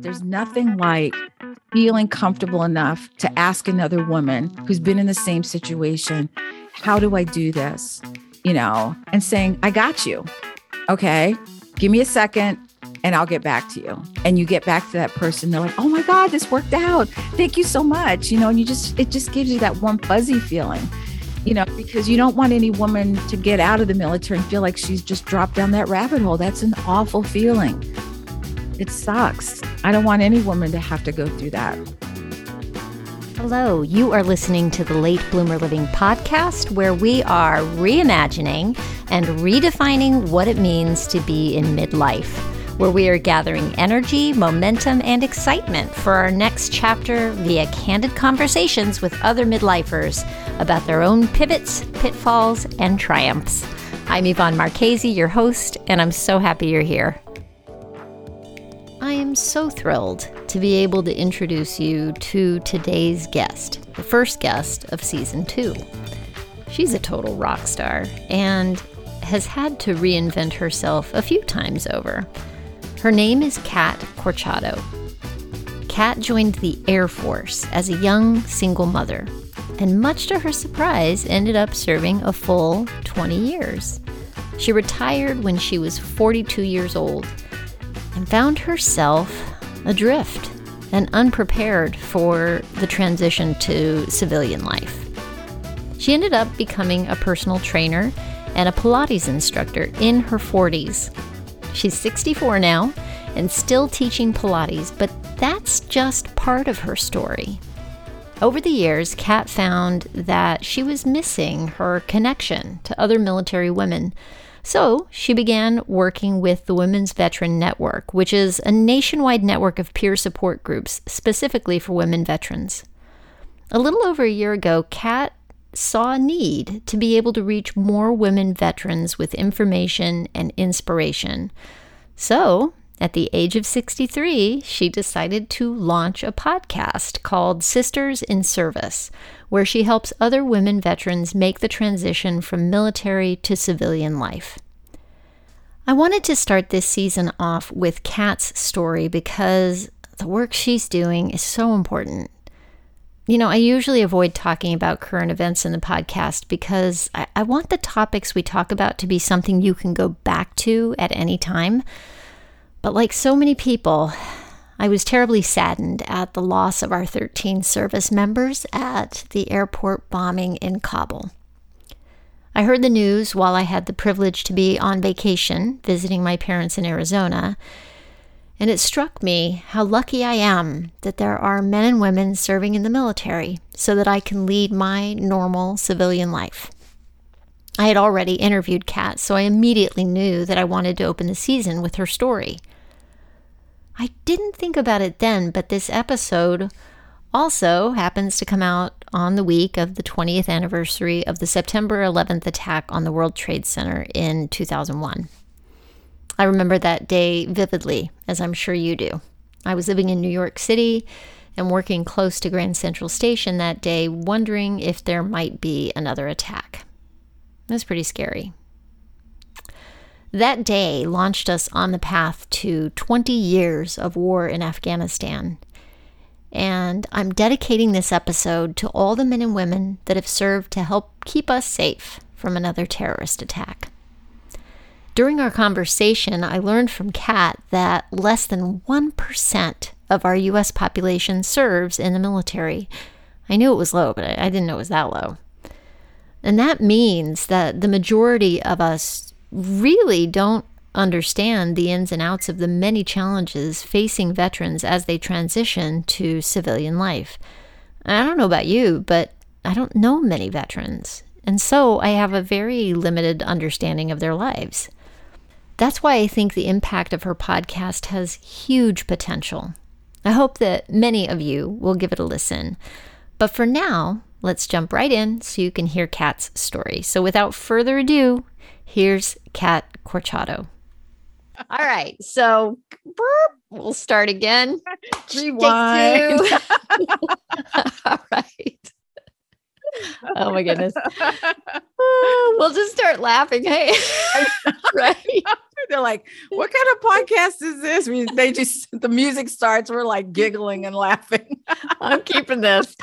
There's nothing like feeling comfortable enough to ask another woman who's been in the same situation, how do I do this? You know, and saying, I got you. Okay, give me a second and I'll get back to you. And you get back to that person, they're like, oh my God, this worked out. Thank you so much. You know, and you just, it just gives you that warm, fuzzy feeling, you know, because you don't want any woman to get out of the military and feel like she's just dropped down that rabbit hole. That's an awful feeling. It sucks. I don't want any woman to have to go through that. Hello, you are listening to the Late Bloomer Living podcast, where we are reimagining and redefining what it means to be in midlife, where we are gathering energy, momentum, and excitement for our next chapter via candid conversations with other midlifers about their own pivots, pitfalls, and triumphs. I'm Yvonne Marchese, your host, and I'm so happy you're here. I am so thrilled to be able to introduce you to today's guest, the first guest of season two. She's a total rock star and has had to reinvent herself a few times over. Her name is Kat Corchado. Kat joined the Air Force as a young single mother, and much to her surprise, ended up serving a full 20 years. She retired when she was 42 years old and found herself adrift and unprepared for the transition to civilian life. She ended up becoming a personal trainer and a Pilates instructor in her 40s. She's 64 now and still teaching Pilates, but that's just part of her story. Over the years, Kat found that she was missing her connection to other military women so she began working with the Women's Veteran Network, which is a nationwide network of peer support groups specifically for women veterans. A little over a year ago, Kat saw a need to be able to reach more women veterans with information and inspiration. So at the age of 63, she decided to launch a podcast called Sisters in Service, where she helps other women veterans make the transition from military to civilian life. I wanted to start this season off with Kat's story because the work she's doing is so important. You know, I usually avoid talking about current events in the podcast because I, I want the topics we talk about to be something you can go back to at any time. But like so many people, I was terribly saddened at the loss of our 13 service members at the airport bombing in Kabul. I heard the news while I had the privilege to be on vacation visiting my parents in Arizona, and it struck me how lucky I am that there are men and women serving in the military so that I can lead my normal civilian life. I had already interviewed Kat, so I immediately knew that I wanted to open the season with her story. I didn't think about it then, but this episode also happens to come out on the week of the 20th anniversary of the September 11th attack on the World Trade Center in 2001. I remember that day vividly, as I'm sure you do. I was living in New York City and working close to Grand Central Station that day, wondering if there might be another attack. It was pretty scary. That day launched us on the path to 20 years of war in Afghanistan. And I'm dedicating this episode to all the men and women that have served to help keep us safe from another terrorist attack. During our conversation, I learned from Kat that less than 1% of our U.S. population serves in the military. I knew it was low, but I didn't know it was that low. And that means that the majority of us really don't understand the ins and outs of the many challenges facing veterans as they transition to civilian life. I don't know about you, but I don't know many veterans. And so I have a very limited understanding of their lives. That's why I think the impact of her podcast has huge potential. I hope that many of you will give it a listen. But for now, let's jump right in so you can hear Kat's story. So without further ado, here's Kat Corchado. All right. So burp, we'll start again. Rewind. All right. oh my goodness. Oh, we'll just start laughing. Hey, right. They're like, what kind of podcast is this? We, they just, the music starts. We're like giggling and laughing. I'm keeping this.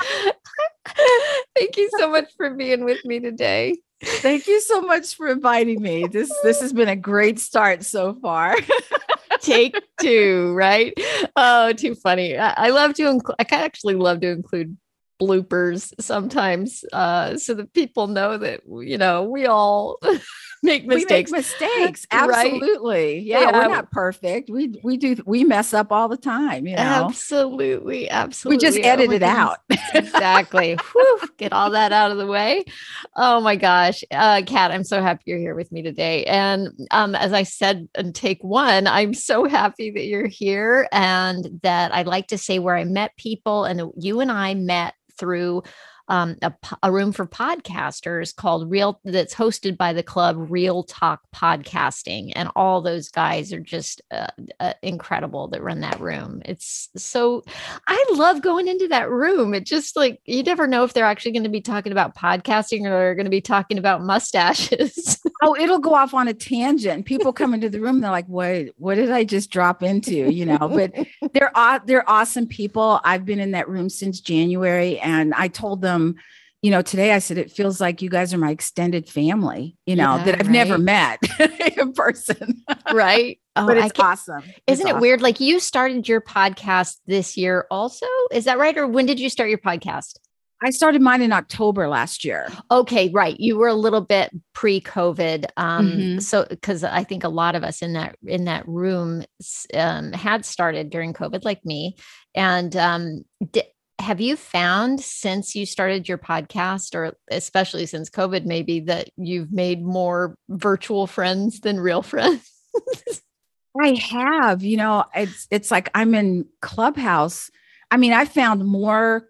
Thank you so much for being with me today. Thank you so much for inviting me. This this has been a great start so far. Take two, right? Oh, too funny. I, I love to include. I actually love to include bloopers sometimes uh, so that people know that you know we all make mistakes. We make mistakes, absolutely. Right? Yeah, yeah, we're not perfect. We we do we mess up all the time. You know, absolutely, absolutely. We just edit oh it out. exactly. Whew, get all that out of the way. Oh my gosh, uh, Kat, I'm so happy you're here with me today. And um, as I said in take one, I'm so happy that you're here and that I like to say where I met people, and you and I met through um, a, a, room for podcasters called Real that's hosted by the club Real Talk Podcasting, and all those guys are just uh, uh, incredible that run that room. It's so I love going into that room. It just like you never know if they're actually going to be talking about podcasting or they're going to be talking about mustaches. oh, it'll go off on a tangent. People come into the room, they're like, "What? What did I just drop into?" You know. But they're they're awesome people. I've been in that room since January, and I told them you know, today I said it feels like you guys are my extended family, you know, yeah, that I've right. never met in person. right. Oh, but it's awesome. Isn't it's it awesome. weird? Like you started your podcast this year also. Is that right? Or when did you start your podcast? I started mine in October last year. Okay, right. You were a little bit pre-COVID, um, mm-hmm. so because I think a lot of us in that in that room um, had started during COVID, like me. And um, have you found since you started your podcast or especially since covid maybe that you've made more virtual friends than real friends i have you know it's it's like i'm in clubhouse i mean i found more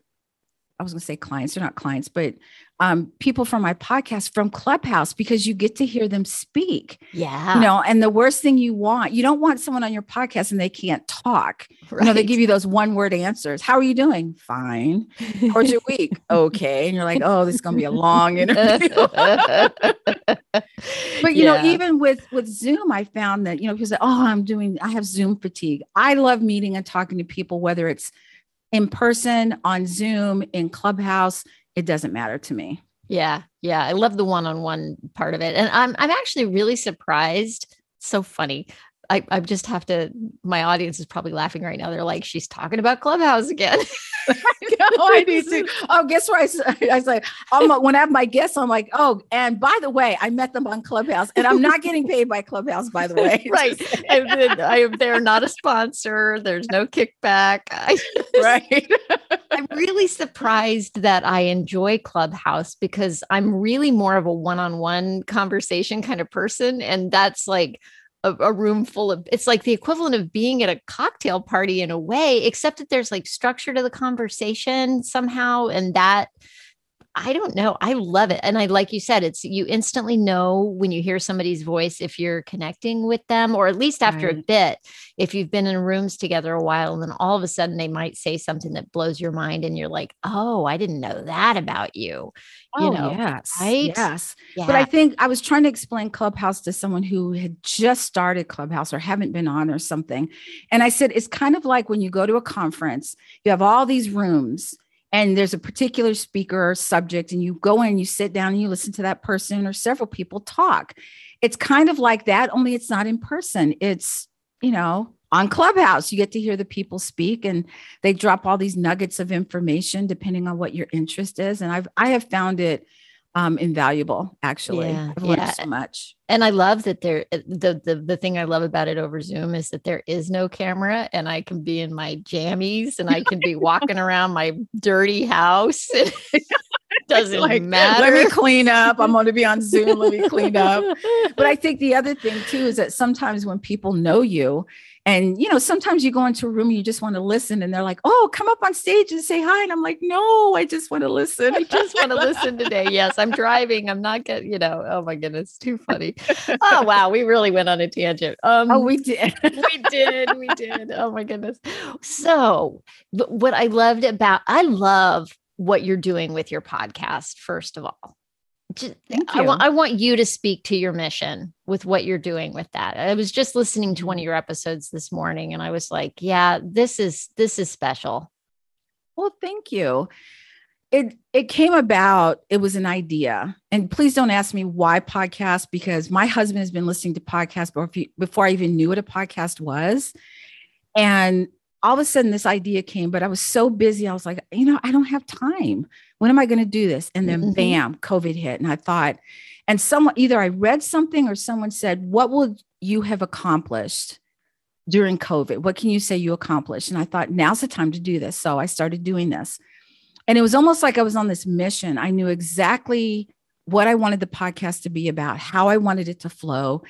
i was going to say clients they're not clients but um, people from my podcast from Clubhouse because you get to hear them speak. Yeah. You know, and the worst thing you want, you don't want someone on your podcast and they can't talk. Right. You know, they give you those one word answers. How are you doing? Fine. How's your week? okay. And you're like, oh, this is going to be a long interview. but you yeah. know, even with with Zoom, I found that, you know, because oh, I'm doing, I have Zoom fatigue. I love meeting and talking to people, whether it's in person, on Zoom, in Clubhouse it doesn't matter to me. Yeah. Yeah. I love the one-on-one part of it. And I'm I'm actually really surprised. So funny. I, I just have to, my audience is probably laughing right now. They're like, she's talking about Clubhouse again. I need to. Oh, guess what? I, I say, I'm, when I have my guests, I'm like, oh, and by the way, I met them on Clubhouse and I'm not getting paid by Clubhouse, by the way. right. I, I, they're not a sponsor. There's no kickback. I, right. I'm really surprised that I enjoy Clubhouse because I'm really more of a one on one conversation kind of person. And that's like, a, a, room full of it's like the equivalent of being at a cocktail party in a way except that there's like structure to the conversation somehow and that I don't know. I love it. And I like you said, it's you instantly know when you hear somebody's voice if you're connecting with them, or at least after right. a bit, if you've been in rooms together a while, and then all of a sudden they might say something that blows your mind, and you're like, Oh, I didn't know that about you. You oh, know, yes. Right? Yes. Yeah. But I think I was trying to explain Clubhouse to someone who had just started Clubhouse or haven't been on or something. And I said, it's kind of like when you go to a conference, you have all these rooms and there's a particular speaker or subject and you go in you sit down and you listen to that person or several people talk. It's kind of like that only it's not in person. It's you know on clubhouse you get to hear the people speak and they drop all these nuggets of information depending on what your interest is and i've i have found it um, invaluable. Actually, yeah, I've learned yeah. so much. And I love that there. Eh, the the the thing I love about it over Zoom is that there is no camera, and I can be in my jammies, and I can be walking around my dirty house. doesn't like, matter. Let me clean up. I'm going to be on Zoom. Let me clean up. But I think the other thing too is that sometimes when people know you and you know, sometimes you go into a room and you just want to listen, and they're like, "Oh, come up on stage and say hi." And I'm like, "No, I just want to listen. I just want to listen today." Yes, I'm driving. I'm not getting, you know. Oh my goodness, too funny. Oh wow, we really went on a tangent. Um, oh, we did. we did. We did. Oh my goodness. So, what I loved about I love what you're doing with your podcast, first of all. Just, I, want, I want you to speak to your mission with what you're doing with that. I was just listening to Mm-hmm. one of your episodes this morning and I was like, yeah, this is this is special. Well, thank you. It it came about, it was an idea. And please don't ask me why podcast because my husband has been listening to podcasts before, before I even knew what a podcast was. And all of a sudden this idea came, but I was so busy. I was like, you know, I don't have time. When am I going to do this? And then Mhm. bam, COVID hit. And I thought, and someone either I read something or someone said, What will you have accomplished during COVID? What can you say you accomplished? And I thought, now's the time to do this. So I started doing this. And it was almost like I was on this mission. I knew exactly what I wanted the podcast to be about, how I wanted it to flow,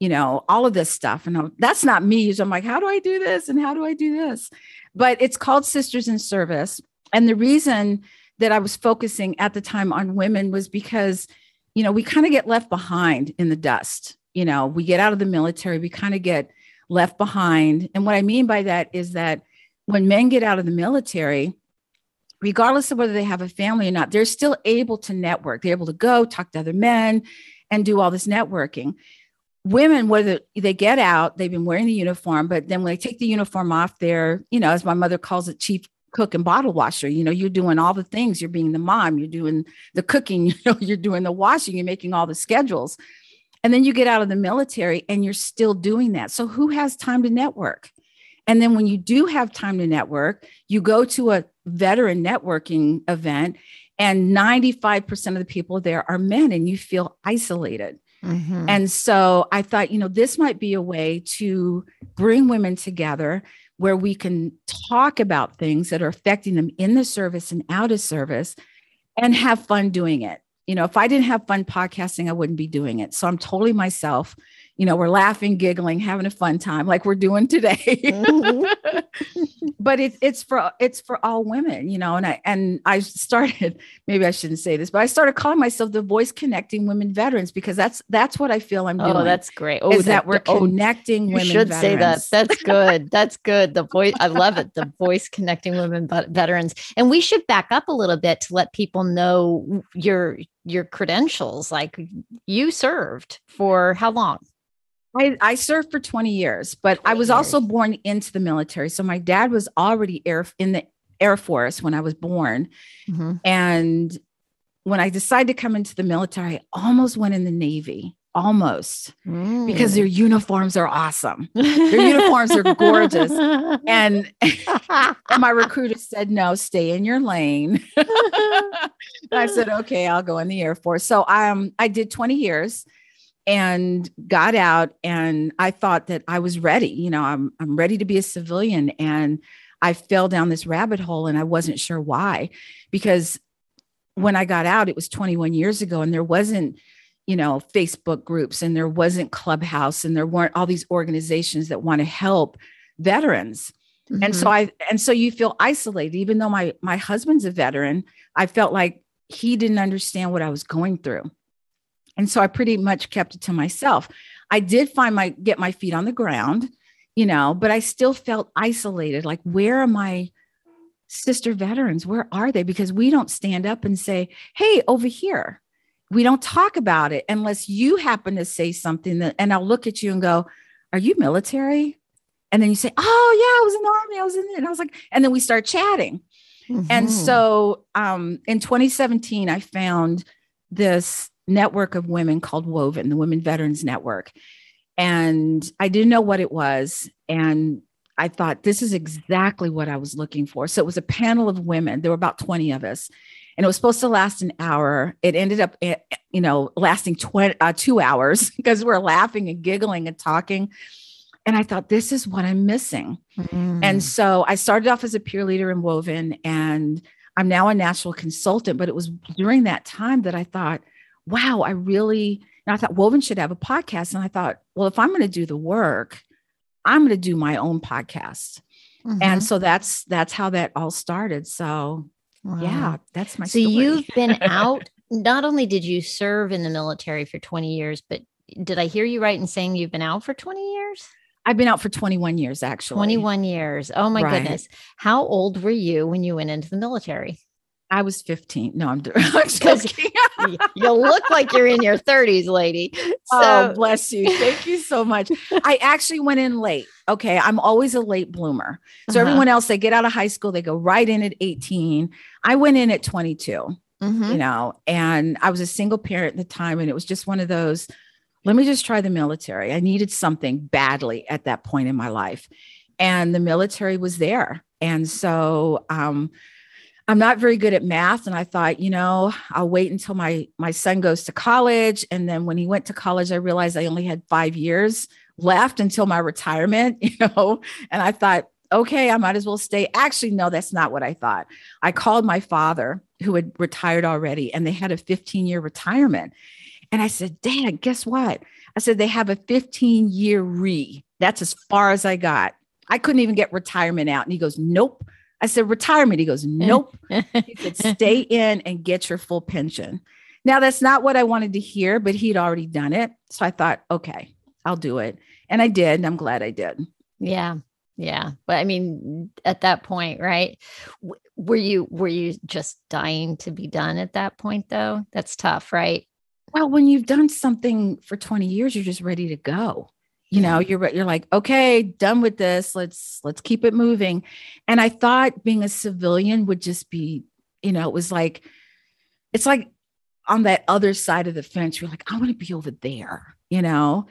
you know, all of this stuff. And I'm, that's not me. So I'm like, how do I do this? And how do I do this? But it's called Sisters in Service. And the reason that I was focusing at the time on women was because, you know, we kind of get left behind in the dust. You know, we get out of the military, we kind of get left behind. And what I mean by that is that when men get out of the military, regardless of whether they have a family or not, they're still able to network. They're able to go talk to other men and do all this networking. Women, whether they get out, they've been wearing the uniform, but then when they take the uniform off, they're, you know, as my mother calls it, chief cook and bottle washer. You know, you're doing all the things. You're being the mom, you're doing the cooking, you know, you're doing the washing, you're making all the schedules. And then you get out of the military and you're still doing that. So who has time to network? And then when you do have time to network, you go to a veteran networking event and 95% of the people there are men and you feel isolated. Mhm. And so I thought, you know, this might be a way to bring women together where we can talk about things that are affecting them in the service and out of service and have fun doing it. You know, if I didn't have fun podcasting, I wouldn't be doing it. So I'm totally myself. You know, we're laughing, giggling, having a fun time like we're doing today. Mhm. but it's it's for it's for all women, you know. And I and I started maybe I shouldn't say this, but I started calling myself the voice connecting women veterans because that's that's what I feel I'm doing. Oh, that's great. Oh, is that, we're oh, connecting women. should say that. That's good. That's good. The voice, I love it. The voice connecting women veterans. And we should back up a little bit to let people know your your credentials. Like you served for how long? I, I served for 20 years, but I 20 was also born into the military. So my dad was already air in the Air Force when I was born. Mhm. And when I decided to come into the military, I almost went in the Navy, almost because their uniforms are awesome. Their uniforms are gorgeous. And, and my recruiter said, no, stay in your lane. I said, okay, I'll go in the Air Force. So um, I did 20 years and got out and I thought that I was ready. You know, I'm I'm ready to be a civilian. And I fell down this rabbit hole and I wasn't sure why. Because when I got out, it was 21 years ago, and there wasn't, you know, Facebook groups and there wasn't Clubhouse and there weren't all these organizations that want to help veterans and so mm-hmm. i and so you feel isolated even though my my husband's a veteran i felt like he didn't understand what i was going through and so i pretty much kept it to myself i did find my get my feet on the ground you know but i still felt isolated like where are my sister veterans where are they because we don't stand up and say hey over here we don't talk about it unless you happen to say something that and i'll look at you and go are you military and then you say, "Oh yeah, I was in the army. I was in it." And I was like, and then we start chatting. And Mhm. so, um, in 2017, I found this network of women called Woven, the Women Veterans Network, and I didn't know what it was, and I thought this is exactly what I was looking for. So it was a panel of women. There were about 20 of us. And it was supposed to last an hour. It ended up, eh, you know, lasting 20, uh, two hours because we're laughing and giggling and talking. And I thought, this is what I'm missing. Mhm. And so I started off as a peer leader in Woven, and I'm now a national consultant. But it was during that time that I thought, wow, I really, and I thought Woven should have a podcast. And I thought, well, if I'm going to do the work, I'm going to do my own podcast. Mhm. And so that's that's how that all started. So Wow. yeah, that's my So story. you've been out. Not only did you serve in the military for 20 years, but did I hear you right in saying you've been out for 20 years? I've been out for 21 years actually. 21 years. Oh my Right. goodness. How old were you when you went into the military? I was 15. No, I'm, I'm you look like you're in your 30s, lady. So oh, bless you. Thank you so much. I actually went in late. Okay. I'm always a late bloomer. So uh-huh. everyone else, they get out of high school, they go right in at 18. I went in at 22, mm-hmm. you know, and I was a single parent at the time. And it was just one of those, let me just try the military. I needed something badly at that point in my life. And the military was there. And so, um, I'm not very good at math and I thought, you know, I'll wait until my my son goes to college and then when he went to college I realized I only had 5 years left until my retirement, you know, and I thought, okay, I might as well stay. Actually, no, that's not what I thought. I called my father who had retired already and they had a 15 year retirement. And I said, Dad, guess what? I said, they have a 15 year re. That's as far as I got. I couldn't even get retirement out. And he goes, Nope. I said, retirement. He goes, nope. he said, stay in and get your full pension. Now, that's not what I wanted to hear, but he'd already done it. So I thought, okay, I'll do it. And I did. And I'm glad I did. Yeah. Yeah. But I mean, at that point, right? Were you, were you just dying to be done at that point though? That's tough, right? Well, when you've done something for 20 years, you're just ready to go you know you're you're like okay done with this. Let's let's keep it moving. And i thought being a civilian would just be you know it was like it's like on that other side of the fence you're like i want to be over there you know?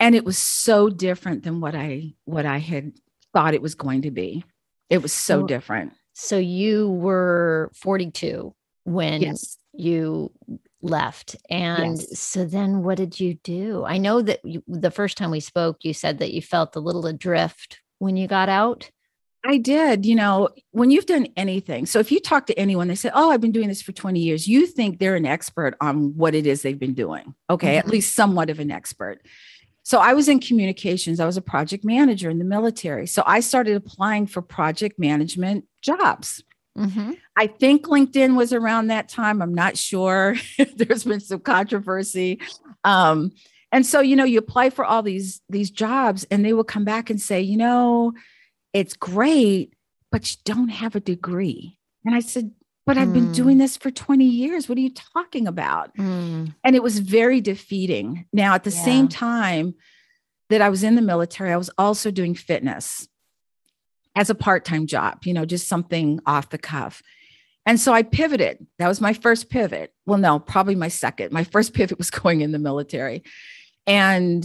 And it was so different than what i what i had thought it was going to be. It was so, so different. so you were 42 when yes. you left. And yes. so then what did you do? I know that you, the first time we spoke, you said that you felt a little adrift when you got out. I did. You know, when you've done anything, so if you talk to anyone, they say, Oh, I've been doing this for 20 years, you think they're an expert on what it is they've been doing. Okay. Mm-hmm. At least somewhat of an expert. So I was in communications, I was a project manager in the military. So I started applying for project management jobs. Mm-hmm. I think LinkedIn was around that time. I'm not sure. There's been some controversy. Um, and so, you know, you apply for all these these jobs and they will come back and say, you know, it's great, but you don't have a degree. And I said, but I've been doing mm. this for 20 years. What are you talking about? Mm. And it was very defeating. Now, at the yeah. same time that I was in the military, I was also doing fitness as a part time job, you know, just something off the cuff. And so I pivoted. That was my first pivot. Well, no, probably my second. My first pivot was going in the military. And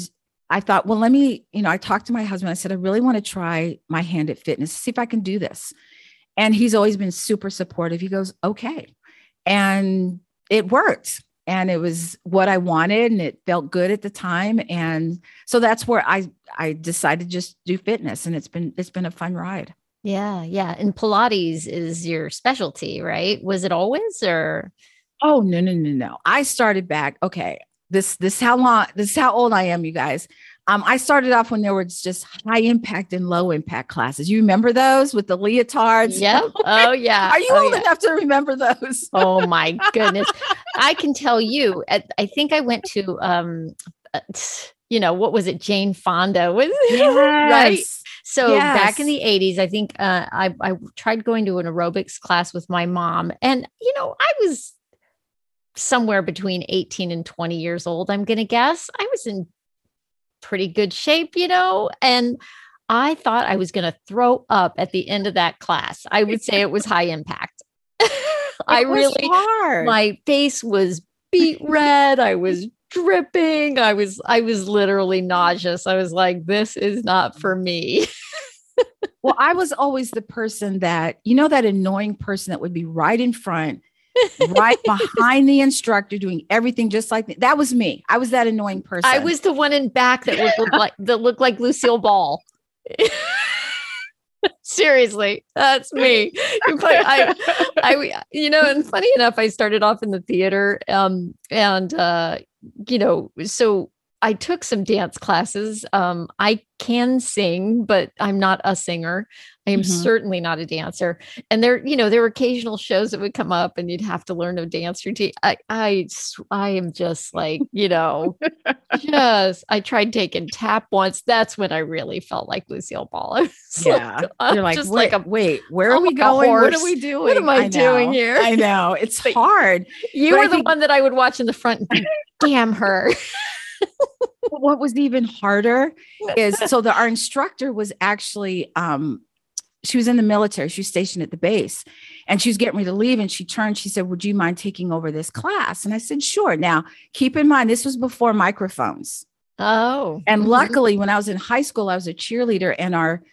I thought, well, let me, you know, I talked to my husband. I said, I really want to try my hand at fitness, see if I can do this. And he's always been super supportive. He goes, okay. And it worked and it was what I wanted and it felt good at the time and so that's where I I decided to just do fitness and it's been it's been a fun ride. Yeah, yeah. And Pilates is your specialty, right? Was it always or Oh, no, no, no, no. I started back. Okay. This this how long this is how old I am, you guys. Um, I started off when there was just high impact and low impact classes. You remember those with the leotards? Yeah. Oh yeah. Are you oh, old yeah. enough to remember those? oh my goodness. I can tell you. I think I went to um, uh, you know, what was it? Jane Fonda was yes. right. So yes. back in the 80s, I think uh, I, I tried going to an aerobics class with my mom. And, you know, I was somewhere between 18 and 20 years old, I'm going to guess. I was in pretty good shape, you know, and I thought I was going to throw up at the end of that class. I would say it was high impact. I really, hard. my face was beet red. I was dripping. I was, I was literally nauseous. I was like, this is not for me. well, I was always the person that, you know, that annoying person that would be right in front right behind the instructor doing everything just like me. that was me i was that annoying person i was the one in back that looked like that looked like lucille ball seriously that's me I, I you know and funny enough i started off in the theater um and uh you know so I took some dance classes. Um, I can sing, but I'm not a singer. I am mm-hmm. certainly not a dancer. And there, you know, there were occasional shows that would come up and you'd have to learn a dance routine. I, I, I am just like, you know, just, I tried taking tap once. That's when I really felt like Lucille Ball. yeah. Like, You're like, just wait, like a, wait, where are we going? What are we doing? What am I, I doing here? I know it's but hard. You were the think- one that I would watch in the front. Damn her what was even harder is so the our instructor was actually um she was in the military she was stationed at the base and she was getting ready to leave and she turned she said would you mind taking over this class and i said sure now keep in mind this was before microphones oh and mm-hmm. luckily when i was in high school i was a cheerleader and our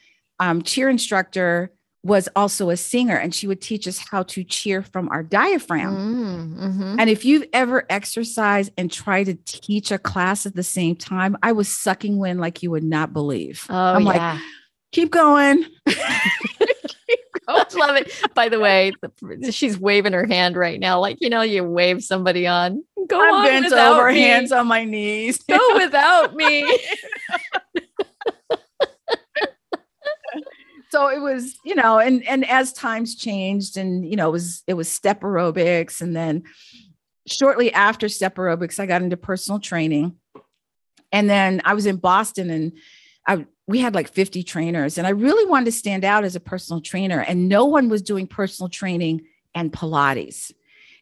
um, cheer instructor was also a singer and she would teach us how to cheer from our diaphragm. Mm, mm-hmm. And if you've ever exercised and tried to teach a class at the same time, I was sucking wind like you would not believe. Oh, I'm yeah. like, keep going. I love it. By the way, she's waving her hand right now, like you know, you wave somebody on. Go I'm on bent over, me. hands on my knees. Go without me. so it was you know and and as times changed and you know it was it was step aerobics and then shortly after step aerobics i got into personal training and then i was in boston and i we had like 50 trainers and i really wanted to stand out as a personal trainer and no one was doing personal training and pilates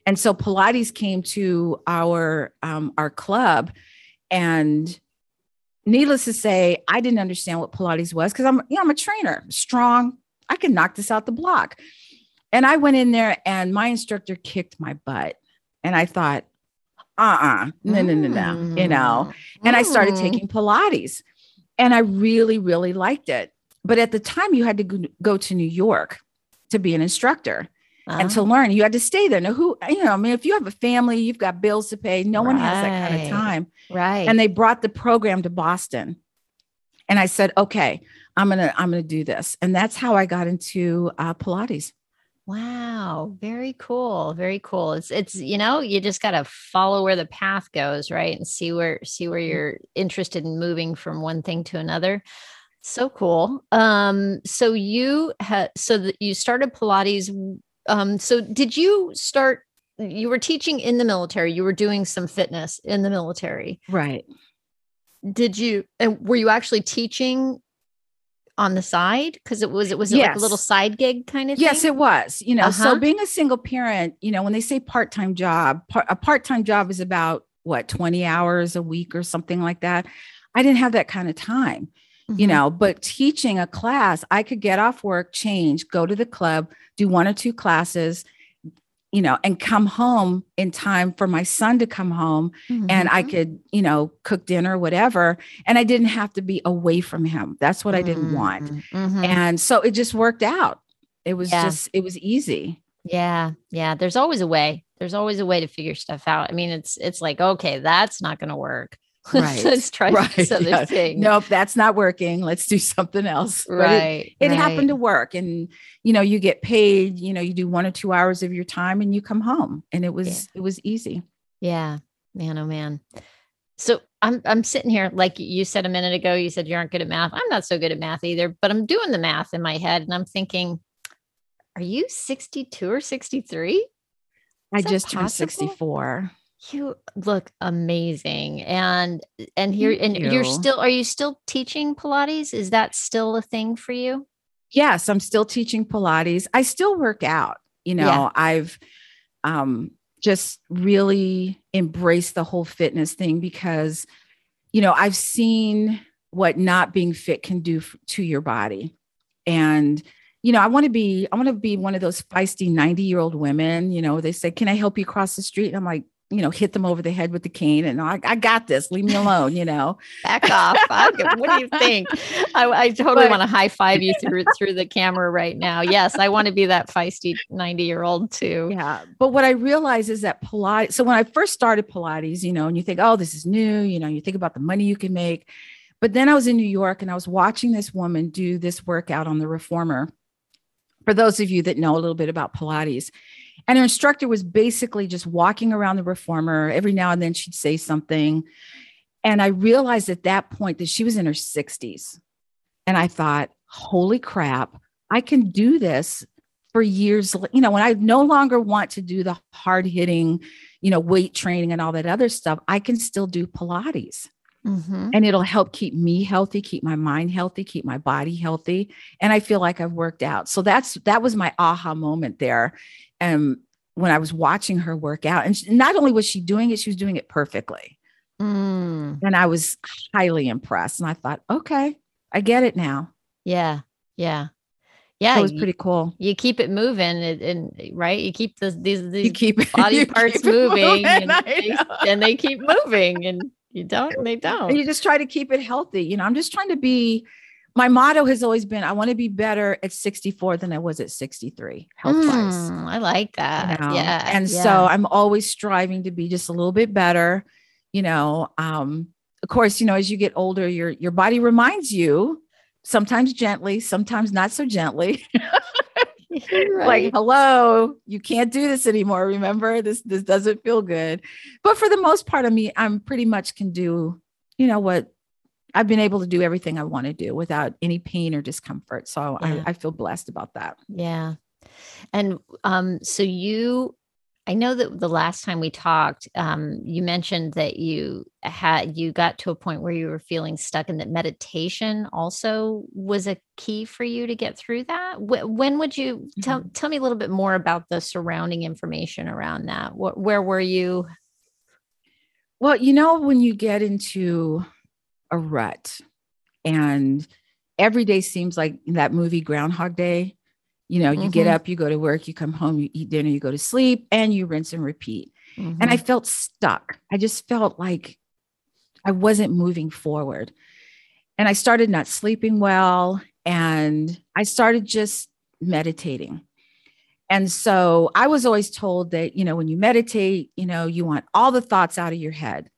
and so pilates came to our um, our club and needless to say, I didn't understand what Pilates was because I'm, you know, I'm a trainer, strong. I can knock this out the block. And I went in there and my instructor kicked my butt. And I thought, uh-uh, no, no, no, no, you know. And I started mm. taking Pilates. And I really, really liked it. But at the time, you had to go to New York to be an instructor uh-huh. and to learn. You had to stay there. Now, who, you know, I mean, if you have a family, you've got bills to pay, no right. one has that kind of time. Right. And they brought the program to Boston. And I said, okay, I'm going to, I'm going to do this. And that's how I got into uh, Pilates. Wow, very cool. Very cool. It's it's you know, you just got to follow where the path goes, right? And see where see where mm. you're interested in moving from one thing to another. So cool. Um so you had so that you started Pilates um, so did you start you were teaching in the military you were doing some fitness in the military right did you and were you actually teaching on the side because it was it was yes. like a little side gig kind of thing? yes it was you know uh-huh. so being a single parent you know when they say part-time job par- a part-time job is about what 20 hours a week or something like that i didn't have that kind of time mm-hmm. you know but teaching a class i could get off work change go to the club do one or two classes you know and come home in time for my son to come home mm-hmm. and i could you know cook dinner whatever and i didn't have to be away from him that's what mm-hmm. i didn't want mm-hmm. mm-hmm. and so it just worked out it was yeah. just it was easy yeah yeah there's always a way there's always a way to figure stuff out i mean it's it's like okay that's not going to work Right. Let's try right. this other yeah. thing. Nope, that's not working. Let's do something else. Right. But it, it right. happened to work. And you know, you get paid, you know, you do one or two hours of your time and you come home. And it was yeah. it was easy. Yeah. Man, oh man. So I'm I'm sitting here, like you said a minute ago, you said you aren't good at math. I'm not so good at math either, but I'm doing the math in my head and I'm thinking, are you 62 or 63? I just turned 64 you look amazing and and here and you. you're still are you still teaching pilates? Is that still a thing for you? Yes i'm still teaching pilates. I still work out you know yeah. i've um just really embraced the whole fitness thing because you know i've seen what not being fit can do f- to your body. And you know i want to be i want to be one of those feisty 90 year old women you know they say can i help you cross the street? And i'm like you know, hit them over the head with the cane and oh, I, I got this, leave me alone, you know. Back off. what do you think? I, I totally want to high five you through through the camera right now. Yes, I want to be that feisty 90 year old too. Yeah. But what I realize is that Pilates, so when I first started Pilates, you know, and you think, oh, this is new, you know, you think about the money you can make. But then I was in New York and I was watching this woman do this workout on the reformer. For those of you that know a little bit about Pilates, and her instructor was basically just walking around the reformer. Every now and then she'd say something. And I realized at that point that she was in her 60s. And I thought, holy crap, I can do this for years. You know, when I no longer want to do the hard hitting, you know, weight training and all that other stuff, I can still do Pilates. Mm-hmm. And it'll help keep me healthy, keep my mind healthy, keep my body healthy. And I feel like I've worked out. So that's that was my aha moment there. And um, when I was watching her work out, and she, not only was she doing it, she was doing it perfectly. Mm. And I was highly impressed. And I thought, okay, I get it now. Yeah. Yeah. Yeah. It was pretty cool. You keep it moving and, and right. You keep the, these, these you keep, body you parts keep moving, moving and, they, and they keep moving and you don't, and they don't. And you just try to keep it healthy. You know, I'm just trying to be, my motto has always been I want to be better at 64 than I was at 63 health wise. Mm, I like that. You know? Yeah. And yeah. so I'm always striving to be just a little bit better. You know, um, of course, you know, as you get older, your your body reminds you, sometimes gently, sometimes not so gently. right. Like, hello, you can't do this anymore. Remember, this this doesn't feel good. But for the most part of me, I'm pretty much can do, you know, what I've been able to do everything I want to do without any pain or discomfort. So yeah. I, I feel blessed about that. Yeah. And um, so you I know that the last time we talked, um, you mentioned that you had you got to a point where you were feeling stuck, and that meditation also was a key for you to get through that. when would you tell mm-hmm. tell me a little bit more about the surrounding information around that? What, where were you? Well, you know, when you get into a rut, and every day seems like that movie Groundhog Day you know, you mm-hmm. get up, you go to work, you come home, you eat dinner, you go to sleep, and you rinse and repeat. Mm-hmm. And I mm-hmm. felt stuck. I just felt like I wasn't moving forward. And I started not sleeping well. And I started just meditating. And so I was always told that, you know, when you meditate, you know, you want all the thoughts out of your head.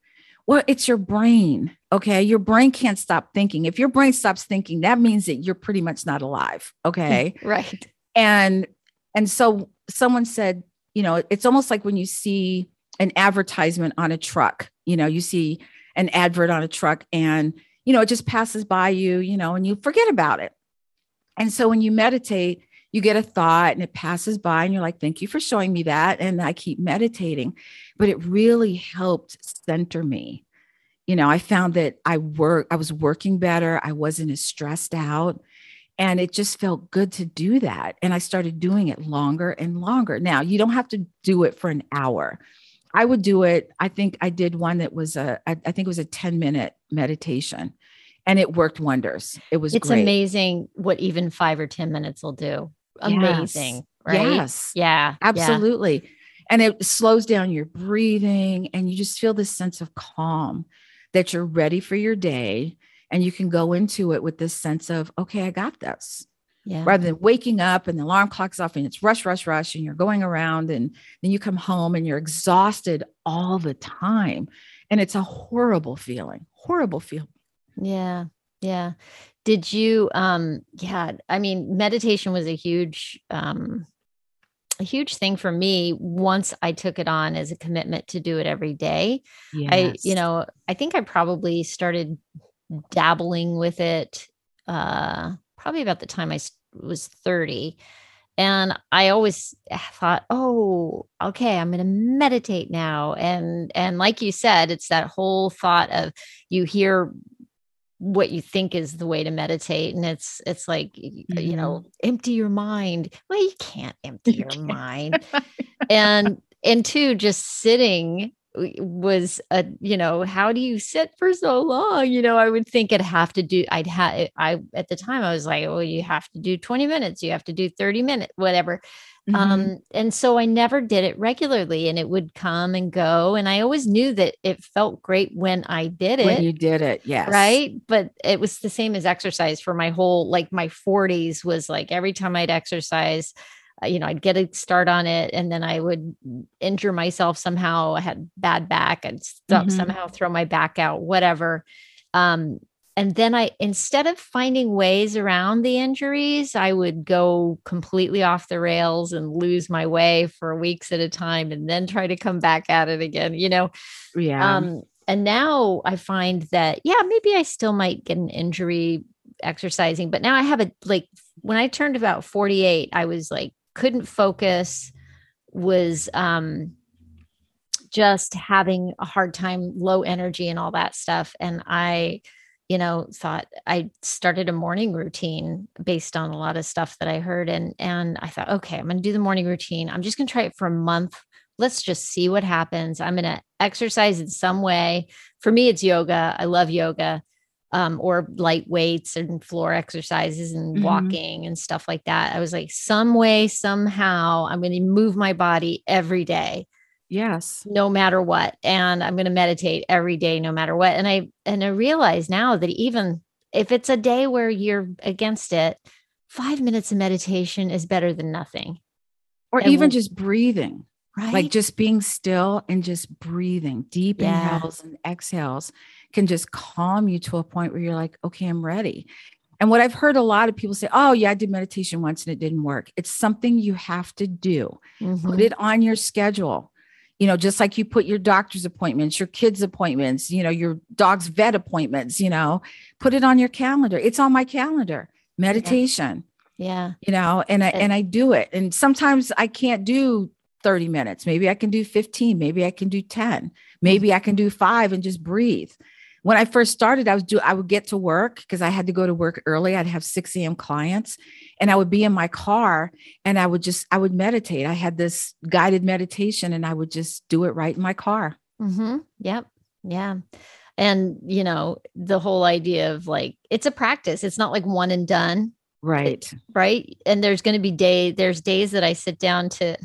Well, it's your brain. Okay. Your brain can't stop thinking. If your brain stops thinking, that means that you're pretty much not alive. Okay. right and and so someone said you know it's almost like when you see an advertisement on a truck you know you see an advert on a truck and you know it just passes by you you know and you forget about it and so when you meditate you get a thought and it passes by and you're like thank you for showing me that and i keep meditating but it really helped center me you know i found that i work i was working better i wasn't as stressed out and it just felt good to do that. And I started doing it longer and longer. Now, you don't have to do it for an hour. I would do it. I think I did one that was a, I think it was a 10 minute meditation and it worked wonders. It was It's great. amazing what even five or 10 minutes will do. Amazing. Yes. Right. Yes. Yeah. Absolutely. Yeah. And it slows down your breathing and you just feel this sense of calm that you're ready for your day and you can go into it with this sense of okay i got this yeah. rather than waking up and the alarm clock's off and it's rush rush rush and you're going around and then you come home and you're exhausted all the time and it's a horrible feeling horrible feeling yeah yeah did you um yeah i mean meditation was a huge um a huge thing for me once I took it on as a commitment to do it every day. Yes. I, you know, I think I probably started dabbling with it uh, probably about the time I was 30. And I always thought, oh, okay, I'm going to meditate now. And and like you said, it's that whole thought of you hear what you think is the way to meditate and it's it's like mm-hmm. you know empty your mind. Well you can't empty your mind. And and two just sitting was a you know how do you sit for so long? You know i would think i'd have to do i'd have i at the time i was like well you have to do 20 minutes you have to do 30 minutes whatever. Mm-hmm. um and so i never did it regularly and it would come and go and i always knew that it felt great when i did it when you did it yes. right? But it was the same as exercise for my whole like my 40s was like every time i'd exercise you know, I'd get a start on it and then I would injure myself somehow. I had bad back. I'd mm-hmm. somehow throw my back out, whatever. Um, and then I, instead of finding ways around the injuries, I would go completely off the rails and lose my way for weeks at a time and then try to come back at it again, you know? Yeah. Um, and now I find that, yeah, maybe I still might get an injury exercising, but now I have a like when I turned about 48, I was like, couldn't focus, was um just having a hard time, low energy and all that stuff. And I, you know, thought I started a morning routine based on a lot of stuff that I heard. And and I thought, okay, I'm gonna do the morning routine. I'm just gonna try it for a month let's just see what happens. I'm going to exercise in some way. For me, it's yoga. I love yoga. Um, or light weights and floor exercises and mm-hmm. walking and stuff like that. I was like, some way, somehow, I'm going to move my body every day. Yes. No matter what. And I'm going to meditate every day, no matter what. And I, and I realize now that even if it's a day where you're against it, five minutes of meditation is better than nothing. Or and even we'll, just breathing. Right. Like just being still and just breathing deep yeah. inhales and exhales can just calm you to a point where you're like, okay, I'm ready. And what I've heard a lot of people say, oh, yeah, I did meditation once and it didn't work. It's something you have to do. Mm-hmm. Put it on your schedule. You know, just like you put your doctor's appointments, your kids' appointments, you know, your dog's vet appointments, you know, put it on your calendar. It's on my calendar. Meditation. Yeah. yeah. You know, and I and I do it. And sometimes I can't do 30 minutes. Maybe I can do 15. Maybe I can do 10. Maybe I can do five and just breathe. When I first started, I was do I would get to work because I had to go to work early. I'd have 6 a.m. clients and I would be in my car and I would just I would meditate. I had this guided meditation and I would just do it right in my car. Mm-hmm. Yep. Yeah. And you know, the whole idea of like it's a practice. It's not like one and done right right and there's going to be day there's days that i sit down to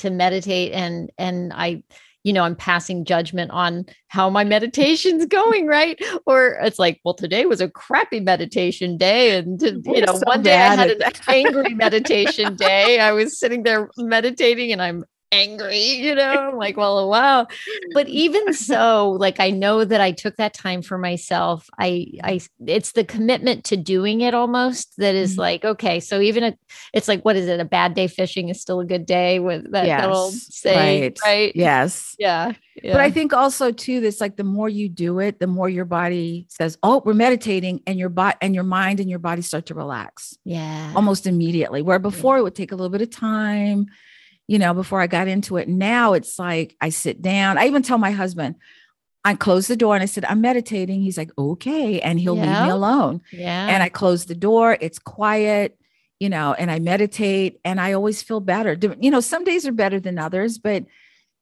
to meditate and and I you know, I'm passing judgment on how my meditation's going, right? Or it's like, well, today was a crappy meditation day. And, you know, so one day I had an angry meditation day. I was sitting there meditating and I'm angry, you know, I'm like, well, wow. But even so, like I know that I took that time for myself. I I it's the commitment to doing it almost that is mm-hmm. like, okay, so even a, it's like, what is it? A bad day fishing is still a good day with that, yes, old saying, right. right? Yes. Yeah, yeah. But I think also too, this like the more you do it, the more your body says, "Oh, we're meditating," and your body and your mind and your body start to relax. Yeah, almost immediately. Where before yeah. it would take a little bit of time you know, before I got into it. Now it's like I sit down. I even tell my husband, I close the door and I said, I'm meditating. He's like, okay. And he'll leave me alone. Yeah. And I close the door. It's quiet, you know, and I meditate and I always feel better. You know, some days are better than others, but,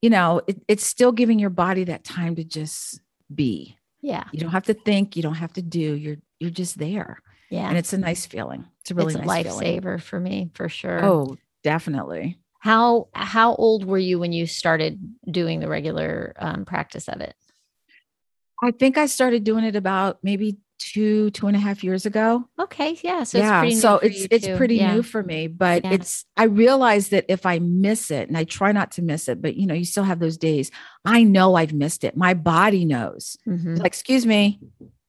you know, it, it's still giving your body that time to just be. Yeah. You don't have to think, you don't have to do, you're, you're just there. Yeah. And it's a nice feeling. It's a really it's nice a lifesaver for me, for sure. Oh, definitely. How how old were you when you started doing the regular um, practice of it? I think I started doing it about maybe two two and a half years ago. Okay, yeah, so yeah, it's so it's it's too. pretty yeah. new for me. But yeah. it's I realize that if I miss it, and I try not to miss it, but you know, you still have those days. I know I've missed it. My body knows. Mm-hmm. Like, excuse me,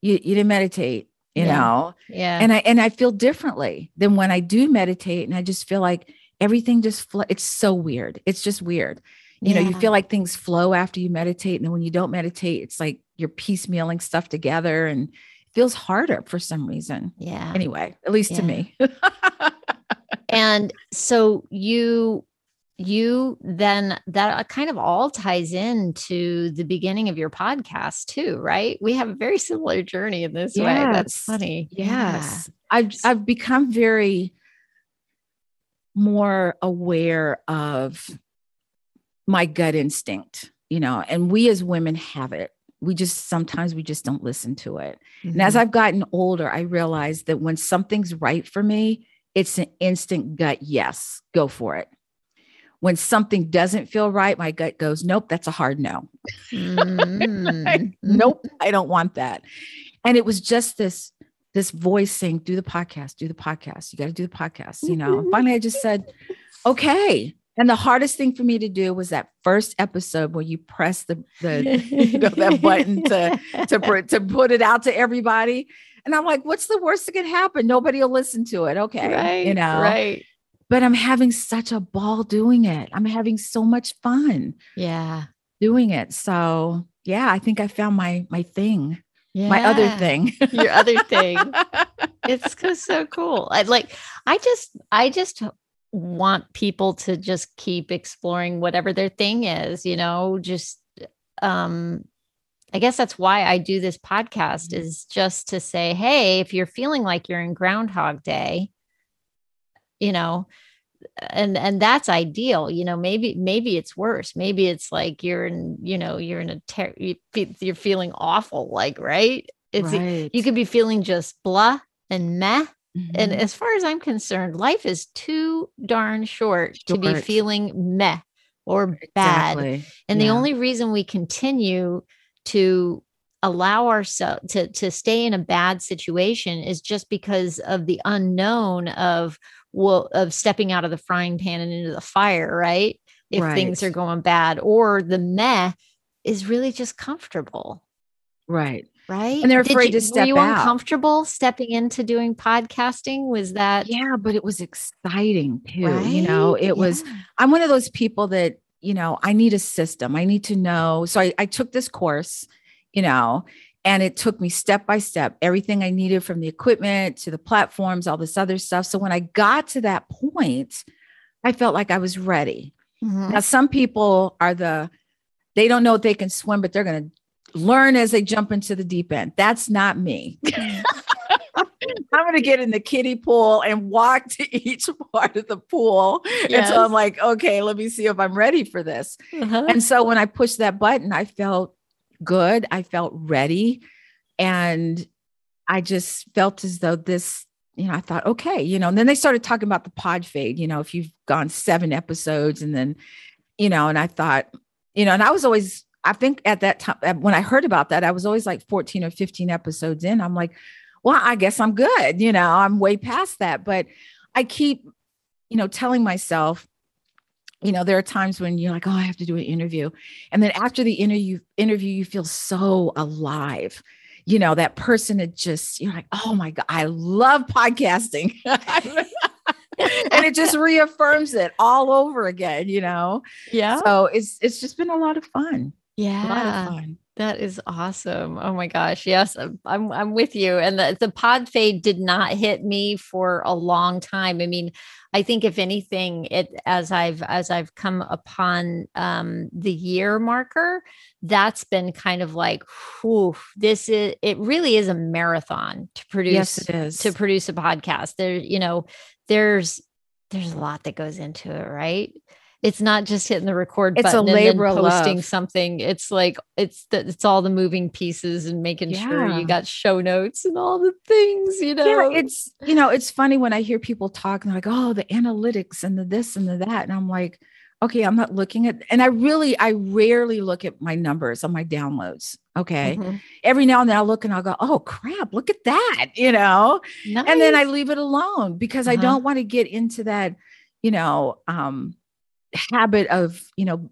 you you didn't meditate. You yeah. know, yeah, and I and I feel differently than when I do meditate, and I just feel like everything just fl- it's so weird. It's just weird. You yeah. know you feel like things flow after you meditate and then when you don't meditate it's like you're piecemealing stuff together and it feels harder for some reason. Yeah. Anyway at least yeah. to me. And so you you then that uh, kind of all ties into the beginning of your podcast too right? We have a very similar journey in this yes. way. That's funny. Yes. Yeah. i've i've become very more aware of my gut instinct, you know, and we as women have it. We just sometimes we just don't listen to it. Mm-hmm. And as mm-hmm. I've gotten older, I realized that when something's right for me, it's an instant gut yes, go for it. When something doesn't feel right, my gut goes, nope, that's a hard no. Mm-hmm. nope, I don't want that. And it was just this this voice saying, do the podcast, do the podcast. You got to do the podcast, you know. Mm-hmm. Finally, I just said, okay. And the hardest thing for me to do was that first episode where you press the, the you know, that button to, to, to put it out to everybody. And I'm like, what's the worst that could happen? Nobody will listen to it. Okay. Right, you know, right. But I'm having such a ball doing it. I'm having so much fun. Yeah. Doing it. So yeah, I think I found my my thing, my other thing. Your other thing. it's so- cool. I like I just I just want people to just keep exploring whatever their thing is, you know, just um I guess that's why I do this podcast Mhm. is just to say, hey, if you're feeling like you're in groundhog day, you know, and and that's ideal, you know, maybe maybe it's worse. Maybe it's like you're in, you know, you're in a ter- you're feeling awful like, right? It's right. you could be feeling just blah and meh. And Mhm. as far as I'm concerned, life is too darn short, to be feeling meh or bad. Exactly. And the only reason we continue to allow ourselves to, to stay in a bad situation is just because of the unknown of well of stepping out of the frying pan and into the fire, right? If things are going bad, or the meh is really just comfortable right. right? And they're afraid you- to step Were you out. uncomfortable stepping into doing podcasting? Was that Yeah, but it was exciting too. You know, right? it was I'm one of those people that, you know, I need a system. I need to know. So I, I took this course, you know, and it took me step by step, everything I needed from the equipment to the platforms, all this other stuff. So when I got to that point, I felt like I was ready. Mhm. Now, some people are the, they don't know if they can swim, but they're going to learn as they jump into the deep end. That's not me. I'm going to get in the kiddie pool and walk to each part of the pool Yes. until I'm like, okay, let me see if I'm ready for this. Uh-huh. And so when I pushed that button, I felt good. I felt ready. And I just felt as though this, you know, I thought, okay, you know, and then they started talking about the pod fade, you know, if you've gone seven episodes and then, you know, and I thought, you know, and I was always, I think at that time, when I heard about that, I was always like 14 or 15 episodes in. I'm like, well, I guess I'm good. You know, I'm way past that. But I keep, you know, telling myself, you know, there are times when you're like, oh, I have to do an interview. And then after the interview, interview, you feel so alive. You know, that person that just, you're like, oh my God, I love podcasting. and it just reaffirms it all over again, you know. yeah. So it's it's just been a lot of fun. A lot Yeah. of fun. That is awesome. Oh my gosh. Yes, I'm I'm, I'm with you. And the, the pod fade did not hit me for a long time. I mean, I think if anything, it as I've as I've come upon um the year marker, that's been kind of like, whew, this is it really is a marathon to produce Yes, it is. to produce a podcast. There, you know, there's there's a lot that goes into it, right? It's not just hitting the record It's a button and then labor of posting love. something. It's like it's the, it's all the moving pieces and making sure you got show notes and all the things, you know. Yeah, it's you know, it's funny when I hear people talk and they're like, oh, the analytics and the this and the that. And I'm like, okay, I'm not looking at and I really, I rarely look at my numbers on my downloads. Okay. Mhm. Every now and then I'll look and I'll go, oh crap, look at that, you know. And then I leave it alone because I Uh-huh. don't want to get into that, you know, um habit of, you know,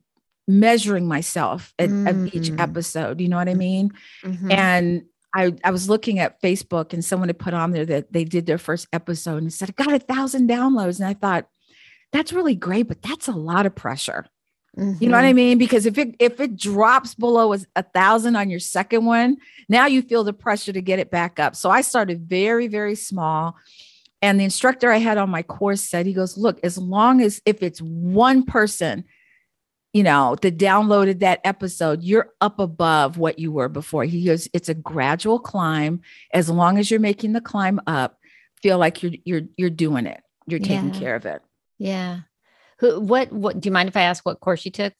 measuring myself at, at each Mm. episode. You know what I mean? Mhm. And I, I was looking at Facebook and someone had put on there that they did their first episode and said, I got a thousand downloads. And I thought, that's really great, but that's a lot of pressure. You know what I mean? Because if it if it drops below a, a thousand on your second one, now you feel the pressure to get it back up. So I started very, very small. And the instructor I had on my course said, he goes, look, as long as if it's one person, you know, that downloaded that episode, you're up above what you were before. He goes, it's a gradual climb. As long as you're making the climb up, feel like you're you're you're doing it. You're taking Yeah. care of it. Yeah. Who what what do you mind if I ask what course you took?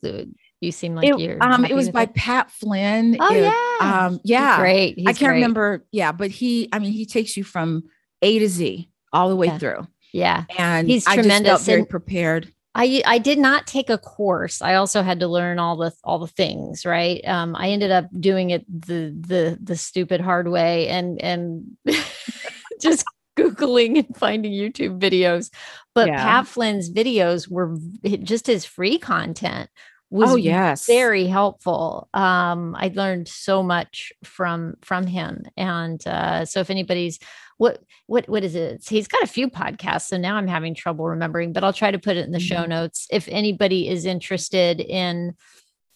You seem like It, you're um, it was by Pat Flynn. Oh It- yeah. Um, He's yeah. great. I can't great. remember. Yeah, but he, I mean, he takes you from A to Z all the way Yeah. through. Yeah. And He's I just tremendous, felt very and- prepared. I I did not take a course. I also had to learn all the all the things, right? Um, I ended up doing it the the the stupid hard way and and just googling and finding YouTube videos. But Yeah. Pat Flynn's videos were just his free content was Oh, yes. very helpful. Um, I learned so much from from him, and uh, so if anybody's what what what is it? He's got a few podcasts, so now I'm having trouble remembering, but I'll try to put it in the show Mhm. notes if anybody is interested in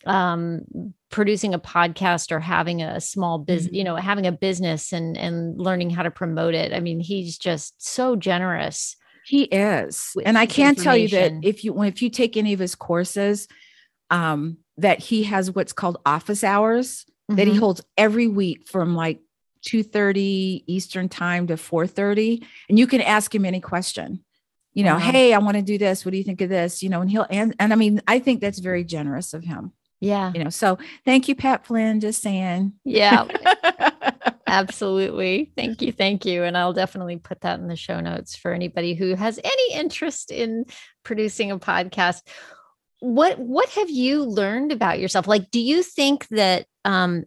um, producing a podcast or having a small business, Mm-hmm. you know, having a business and and learning how to promote it. I mean, he's just so generous. He is. And I his can tell you that if you if you take any of his courses, um, that he has what's called office hours that he Mhm. holds every week from like 2:30 Eastern time to 4:30. And you can ask him any question. You know, hey, I want to do this. What do you think of this? You know, and he'll and, and I mean, I think that's very generous of him. yeah, You know, so thank you, Pat Flynn. Just saying. yeah, absolutely. Thank you, thank you, and I'll definitely put that in the show notes for anybody who has any interest in producing a podcast. What what have you learned about yourself? Like, do you think that um,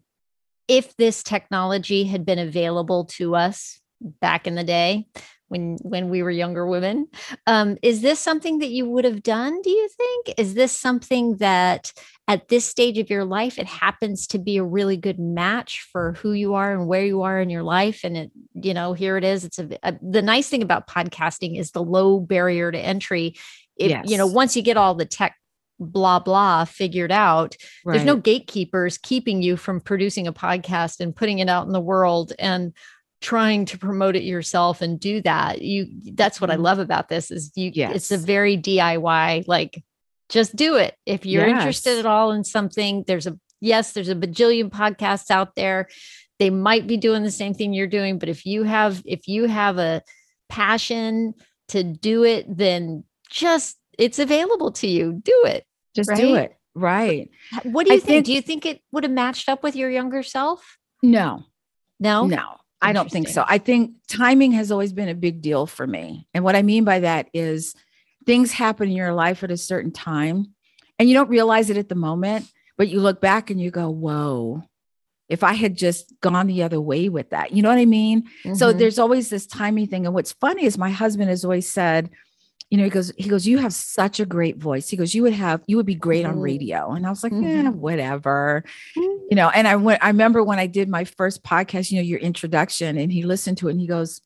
if this technology had been available to us back in the day when when we were younger women um, is this something that you would have done do you think? Is this something that at this stage of your life it happens to be a really good match for who you are and where you are in your life? And it you know here it is. It's a, a the nice thing about podcasting is the low barrier to entry. If you know once you get all the tech blah blah figured out there's no gatekeepers keeping you from producing a podcast and putting it out in the world and trying to promote it yourself and do that. You that's what i Mhm. love about this is you it's a very diy like just do it. If you're interested at all in something there's a yes there's a bajillion podcasts out there. They might be doing the same thing you're doing but if you have if you have a passion to do it then just it's available to you do it Just do it. Right. What do you think? think- Do you think it would have matched up with your younger self? No. No. No, I don't think so. I think timing has always been a big deal for me. And what I mean by that is things happen in your life at a certain time and you don't realize it at the moment, but you look back and you go, whoa, if I had just gone the other way with that, you know what I mean? So Mhm. there's always this timing thing. And what's funny is my husband has always said, you know, he goes, he goes, you have such a great voice. He goes, you would have, you would be great on Mhm. radio. And I was like, Mhm. yeah, whatever you know and i went i remember when i did my first podcast you know your introduction and he listened to it and he goes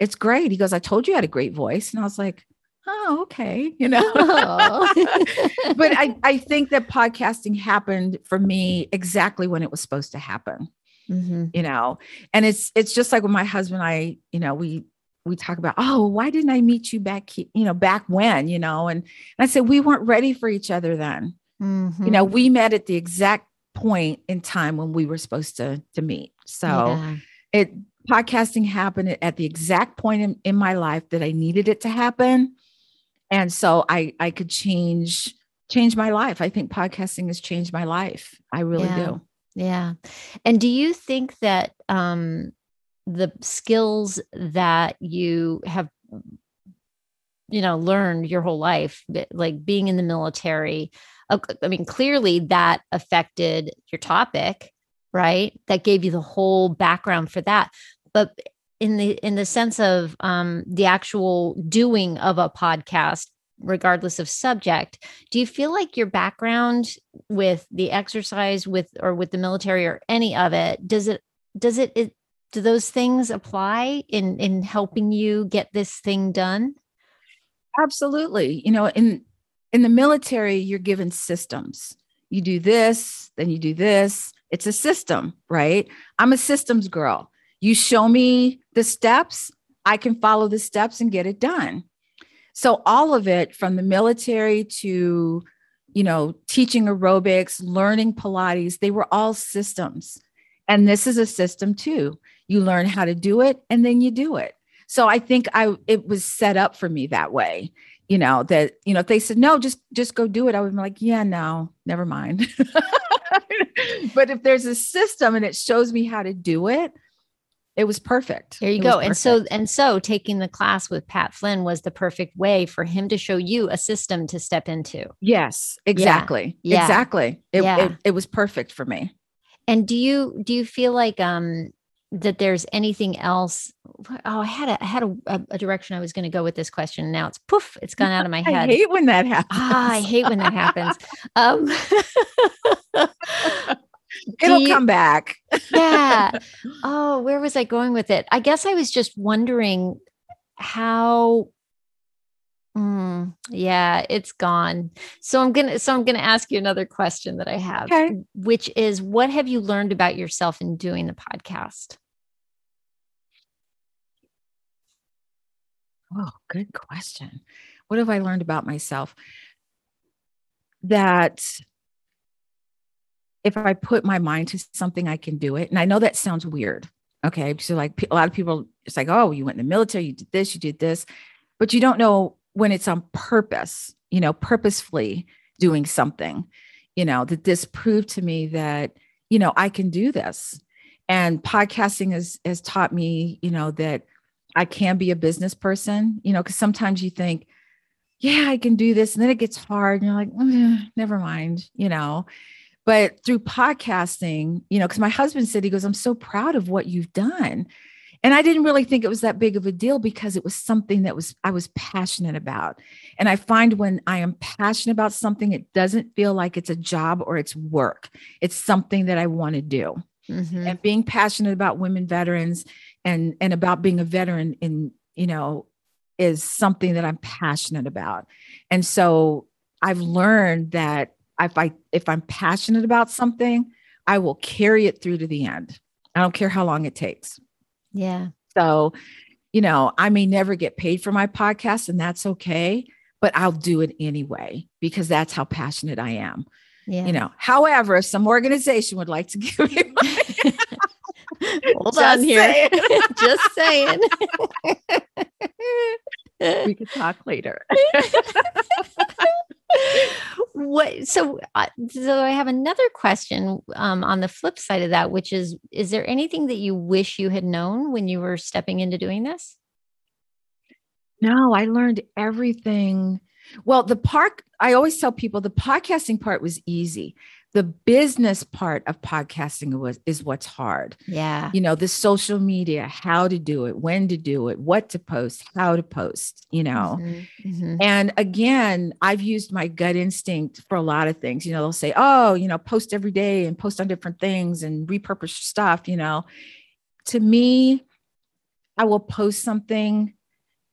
it's great he goes i told you you had a great voice and i was like oh okay you know Oh. but i i think that podcasting happened for me exactly when it was supposed to happen Mhm. you know and it's it's just like when my husband and i you know we we talk about oh why didn't i meet you back you know back when you know and, and i said we weren't ready for each other then you Mhm. know we met at the exact point in time when we were supposed to to meet so Yeah. it podcasting happened at the exact point in, in my life that i needed it to happen and so i i could change change my life i think podcasting has changed my life i really Yeah. do Yeah. And do you think that um, the skills that you have, you know, learned your whole life, like being in the military, uh, I mean, clearly that affected your topic, right? That gave you the whole background for that. But in the in the sense of um, the actual doing of a podcast, regardless of subject, do you feel like your background with the exercise with or with the military or any of it does it does it, it do those things apply in in helping you get this thing done? Absolutely. You know in in the military you're given systems. You do this then you do this. It's a system right? I'm a systems girl. You show me the steps i can follow the steps and get it done. So all of it from the military to you know teaching aerobics learning pilates they were all systems. And this is a system too you learn how to do it and then you do it. So i think i it was set up for me that way you know that you know if they said no just just go do it i would be like yeah no never mind. But if there's a system and it shows me how to do it it was perfect. There you It go. And so and so taking the class with pat flynn was the perfect way for him to show you a system to step into. Yes exactly. Yeah. exactly. It, Yeah. it, it was perfect for me. And do you do you feel like um that there's anything else oh i had a I had a, a, direction i was going to go with this question now it's poof it's gone out of my head. i hate when that happens ah i hate when that happens um it'll you- come back yeah. Oh, where was I going with it? I guess I was just wondering how Mm, yeah, it's gone. So I'm gonna so I'm gonna ask you another question that I have, Okay. which is what have you learned about yourself in doing the podcast? Oh, good question. What have I learned about myself? That if I put my mind to something, I can do it. And I know that sounds weird. Okay. So, like a lot of people, it's like, oh, you went in the military, you did this, you did this, but you don't know when it's on purpose, you know, purposefully doing something, you know, that this proved to me that, you know, I can do this. And podcasting has, has taught me, you know, that I can be a business person, you know, because sometimes you think, yeah, I can do this. And then it gets hard and you're like, "Mm, never mind, you know. But through podcasting, you know, because my husband said, he goes, I'm so proud of what you've done. And I didn't really think it was that big of a deal because it was something that was I was passionate about. And I find when I am passionate about something, it doesn't feel like it's a job or it's work. It's something that I want to do Mhm. and being passionate about women veterans and and about being a veteran in you know is something that i'm passionate about and so i've learned that if i if i'm passionate about something i will carry it through to the end i don't care how long it takes Yeah. so you know i may never get paid for my podcast and that's okay but i'll do it anyway because that's how passionate i am Yeah. you know however if some organization would like to give me money Hold on here. saying. Just saying. we could talk later what so uh, so i have another question um, on the flip side of that which is is there anything that you wish you had known when you were stepping into doing this No, I learned everything. Well, the park, I always tell people the podcasting part was easy. The business part of podcasting was is what's hard. yeah You know, the social media, how to do it, when to do it, what to post, how to post, you know. Mhm, mhm. And again, I've used my gut instinct for a lot of things. You know, they'll say, oh, you know, post every day and post on different things and repurpose stuff, you know. To me, I will post something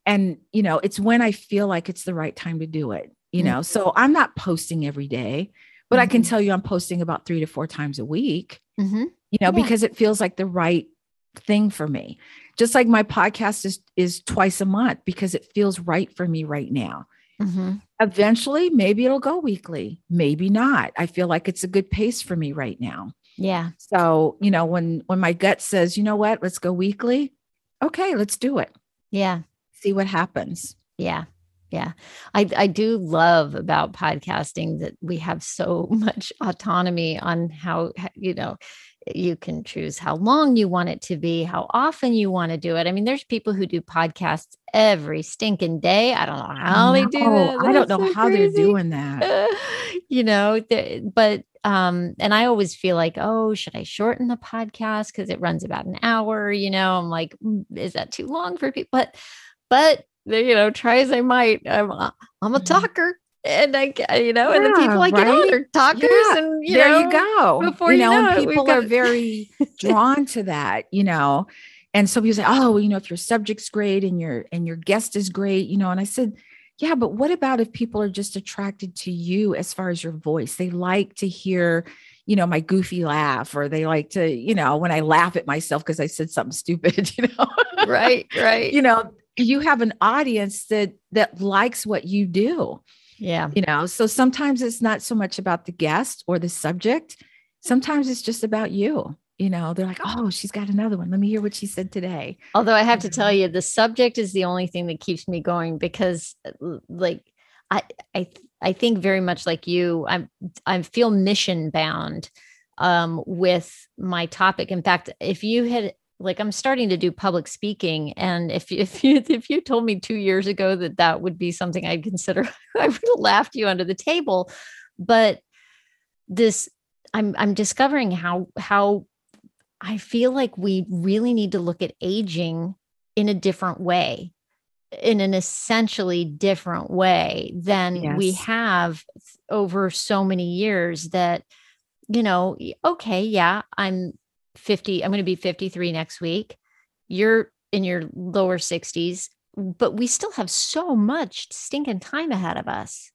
and, you know, it's when I feel like it's the right time to do it, you know. So I'm not posting every day, but I can Mhm. tell you I'm posting about three to four times a week Mhm. you know, Yeah. because it feels like the right thing for me. Just like my podcast is is twice a month because it feels right for me right now. Mhm. Eventually, maybe it'll go weekly, maybe not. I feel like it's a good pace for me right now. yeah So, you know, when when my gut says, "You know what? Let's go weekly." Okay, let's do it. yeah See what happens. Yeah. Yeah. I, I do love about podcasting that we have so much autonomy on how, you know, you can choose how long you want it to be, how often you want to do it. I mean, there's people who do podcasts every stinking day. I don't know how they do. I don't know so how they're doing that. you know, but um, and I always feel like, oh, should I shorten the podcast because it runs about an hour? You know, I'm like, "Mm, is that too long for people? But, but you know, try as I might, I'm a, I'm a Mhm. talker, and I, you know, and the people I get on are talkers, Yeah, and you there know, you go. before you you know, know it, people are very drawn to that, you know. And so people say, "Oh, you know, if your subject's great and your and your guest is great, you know." And I said, "Yeah, but what about if people are just attracted to you as far as your voice? They like to hear, you know, my goofy laugh, or they like to, you know, when I laugh at myself because I said something stupid, you know." right, right, you know, you have an audience that that likes what you do. Yeah, you know so sometimes it's not so much about the guest or the subject. Sometimes it's just about you you know. They're like oh she's got another one. Let me hear what she said today. Although I have to tell you, the subject is the only thing that keeps me going because, uh, like, I I I think very much like you, I'm I feel mission bound um, with my topic. In fact, if you had like, I'm starting to do public speaking, and if you- if you if you told me two years ago that that would be something I'd consider, I would have laughed you under the table. But this, I'm I'm discovering how how I feel like we really need to look at aging in a different way, in an essentially different way than we have over so many years that, you know, okay, yeah, I'm 50, I'm going to be 53 next week. You're in your lower 60s. but we still have so much stinking time ahead of us.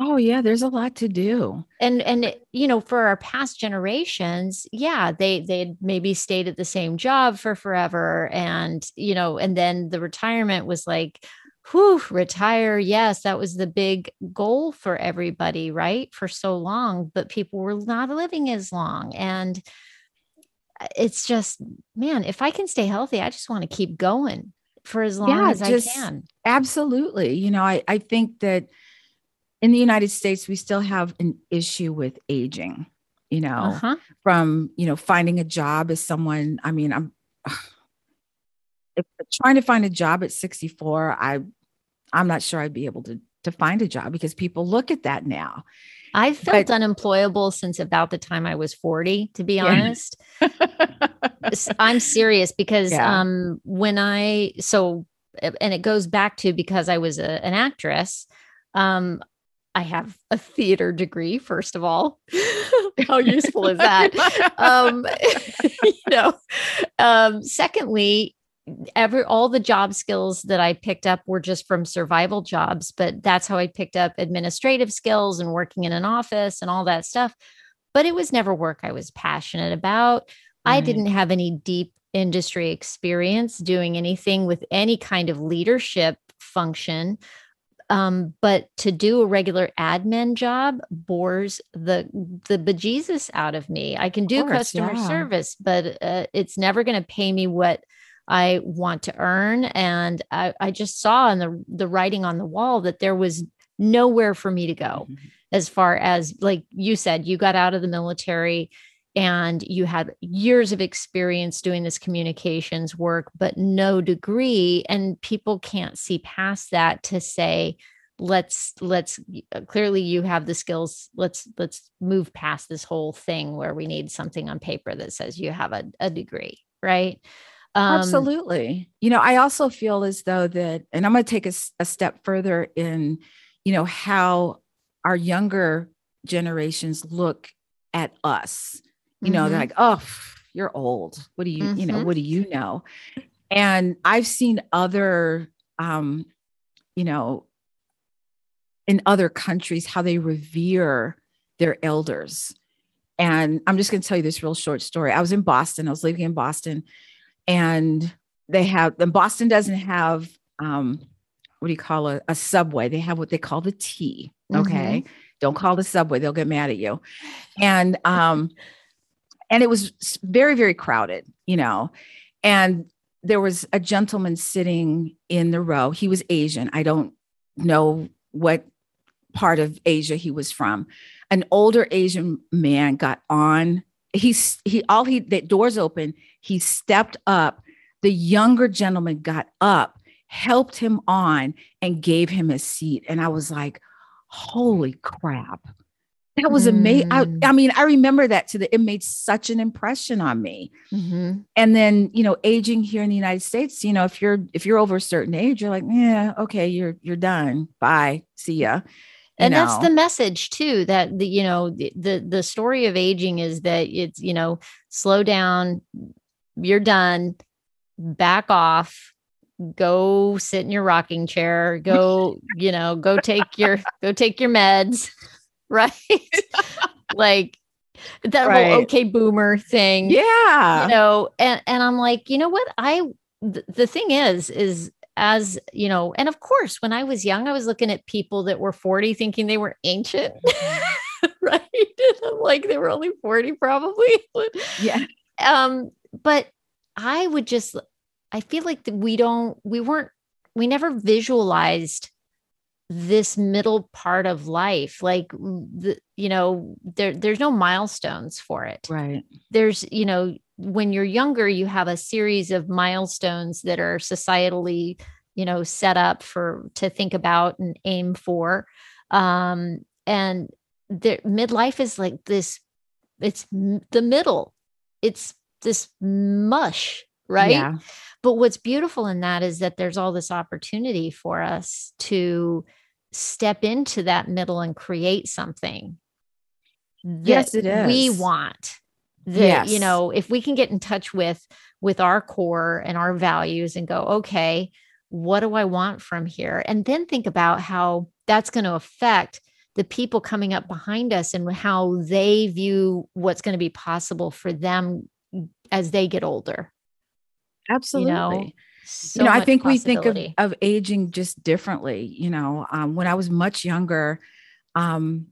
Oh yeah, there's a lot to do. And and you know, for our past generations, yeah, they they maybe stayed at the same job for forever and you know, and then the retirement was like whew, retire. Yes, that was the big goal for everybody, right? For so long, but people were not living as long. And it's just, man, if I can stay healthy, I just want to keep going for as long yeah, as just, I can. Absolutely. You know, I, I think that in the United States, we still have an issue with aging, you know, uh-huh. from, you know, finding a job as someone, I mean, I'm, if trying to find a job at 64, I I'm not sure I'd be able to to find a job because people look at that now. I've felt but, unemployable since about the time I was 40, to be yeah. honest. I'm serious because yeah. um when I so and it goes back to because I was a, an actress. Um I have a theater degree, first of all. How useful is that? um, you know, um, secondly, every all the job skills that I picked up were just from survival jobs, but that's how I picked up administrative skills and working in an office and all that stuff. But it was never work I was passionate about. I didn't have any deep industry experience doing anything with any kind of leadership function. Um, but to do a regular admin job bores the the bejesus out of me. I can do course, customer yeah. service, but uh, it's never going to pay me what I want to earn. And I, I just saw in the, the writing on the wall that there was nowhere for me to go mm-hmm. as far as, like you said, you got out of the military and you had years of experience doing this communications work, but no degree. And people can't see past that to say, let's let's uh, clearly you have the skills let's let's move past this whole thing where we need something on paper that says you have a, a degree right um, Absolutely. You know, I also feel as though that, and I'm going to take a, a step further in, you know, how our younger generations look at us. You mm-hmm. know, they're like, oh, you're old. What do you, mm-hmm. you know, mm-hmm. what do you know? And I've seen other, um, you know, in other countries how they revere their elders. And I'm just going to tell you this real short story. I was in Boston. I was living in Boston and they have and Boston doesn't have um what do you call a, a subway? They have what they call the T. Okay. Mm-hmm. Don't call the subway, they'll get mad at you. And um and it was very, very crowded, you know. And there was a gentleman sitting in the row. He was Asian. I don't know what part of Asia he was from. An older Asian man got on he's he all he the doors open he stepped up. The younger gentleman got up helped him on and gave him a seat. And i was like holy crap. That was amazing mm. I, I, mean i remember that to the it made such an impression on me. Mm-hmm. and then you know aging here in the united states you know if you're if you're over a certain age you're like yeah okay you're you're done. Bye. See ya and know. that's the message too that the you know the, the the story of aging is that it's you know slow down you're done back off go sit in your rocking chair go you know go take your go take your meds right like that right. whole okay boomer thing yeah you know and and i'm like you know what i th- the thing is is as you know, and of course, when I was young, I was looking at people that were 40 thinking they were ancient, mm-hmm. right? I'm like, they were only 40 probably. yeah. Um, but I would just, I feel like we don't, we weren't, we never visualized this middle part of life like the you know there there's no milestones for it right there's you know when you're younger you have a series of milestones that are societally you know set up for to think about and aim for. Um and the midlife is like this it's the middle. It's this mush right? Yeah. but what's beautiful in that is that there's all this opportunity for us to step into that middle and create something yes it is. we want that yes. you know if we can get in touch with with our core and our values and go okay what do I want from here? And then think about how that's going to affect the people coming up behind us and how they view what's going to be possible for them as they get older. Absolutely. You know, so you know, I think we think of, of aging just differently. You know, um, when I was much younger, um,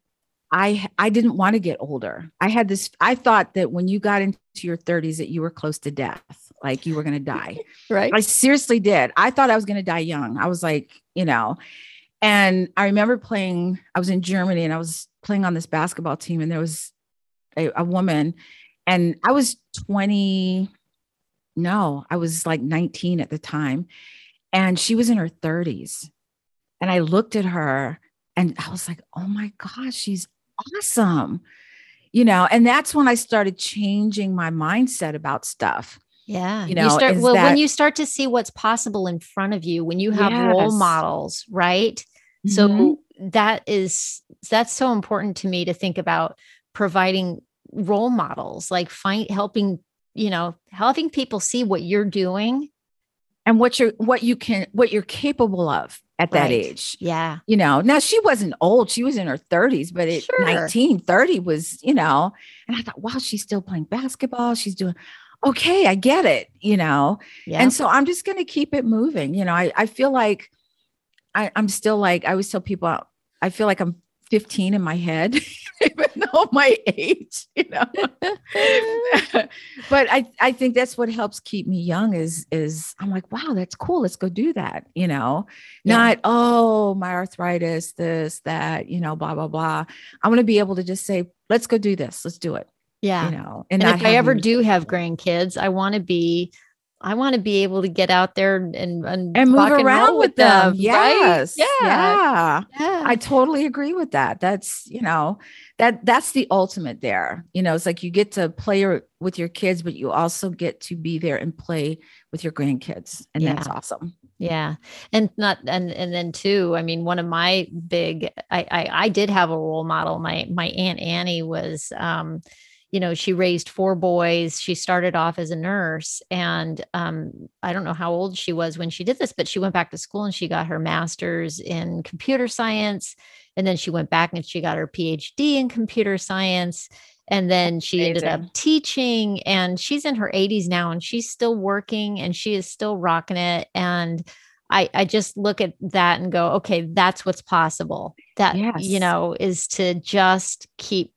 I I didn't want to get older. I had this. I thought that when you got into your 30s, that you were close to death, like you were going to die. right. I seriously did. I thought I was going to die young. I was like, you know, and I remember playing. I was in Germany and I was playing on this basketball team, and there was a, a woman, and I was 20. No, I was like 19 at the time, and she was in her 30s. And I looked at her and I was like, oh my gosh, she's awesome. You know, and that's when I started changing my mindset about stuff. Yeah. You know, start is well when you start to see what's possible in front of you, when you have Yes. role models, right? Mhm. So that is that's so important to me to think about providing role models, like find helping, you know, helping people see what you're doing. And what you're what you can what you're capable of at that Right. age Yeah. you know now she wasn't old she was in her 30s but at Sure. 19 30 was you know and i thought wow she's still playing basketball she's doing okay i get it you know Yeah. and so i'm just going to keep it moving you know i, I feel like I, i'm still like i always tell people i feel like i'm 15 in my head even though my age you know but I, I think that's what helps keep me young is is I'm like, wow, that's cool. Let's go do that. You know, Yeah. not, oh, my arthritis, this, that, you know, blah, blah, blah. I want to be able to just say, let's go do this. Let's do it. yeah. You know, and not if I ever do have grandkids, I want to be I want to be able to get out there and and, and, move and around with them. right? Yes. Yeah. Yeah. Yeah. I totally agree with that. That's, you know, that that's the ultimate there. You know, it's like you get to play your, with your kids, but you also get to be there and play with your grandkids. And that's awesome. Yeah. And not and and then too, I mean, one of my big I I, I did have a role model. My my Aunt Annie was um, you know, she raised four boys. She started off as a nurse. And um, I don't know how old she was when she did this, but she went back to school and she got her master's in computer science. And then she went back and she got her PhD in computer science. And then she ended up teaching and she's in her 80s now and she's still working and she is still rocking it. And I, I just look at that and go, okay, that's what's possible. That, you know, is to just keep,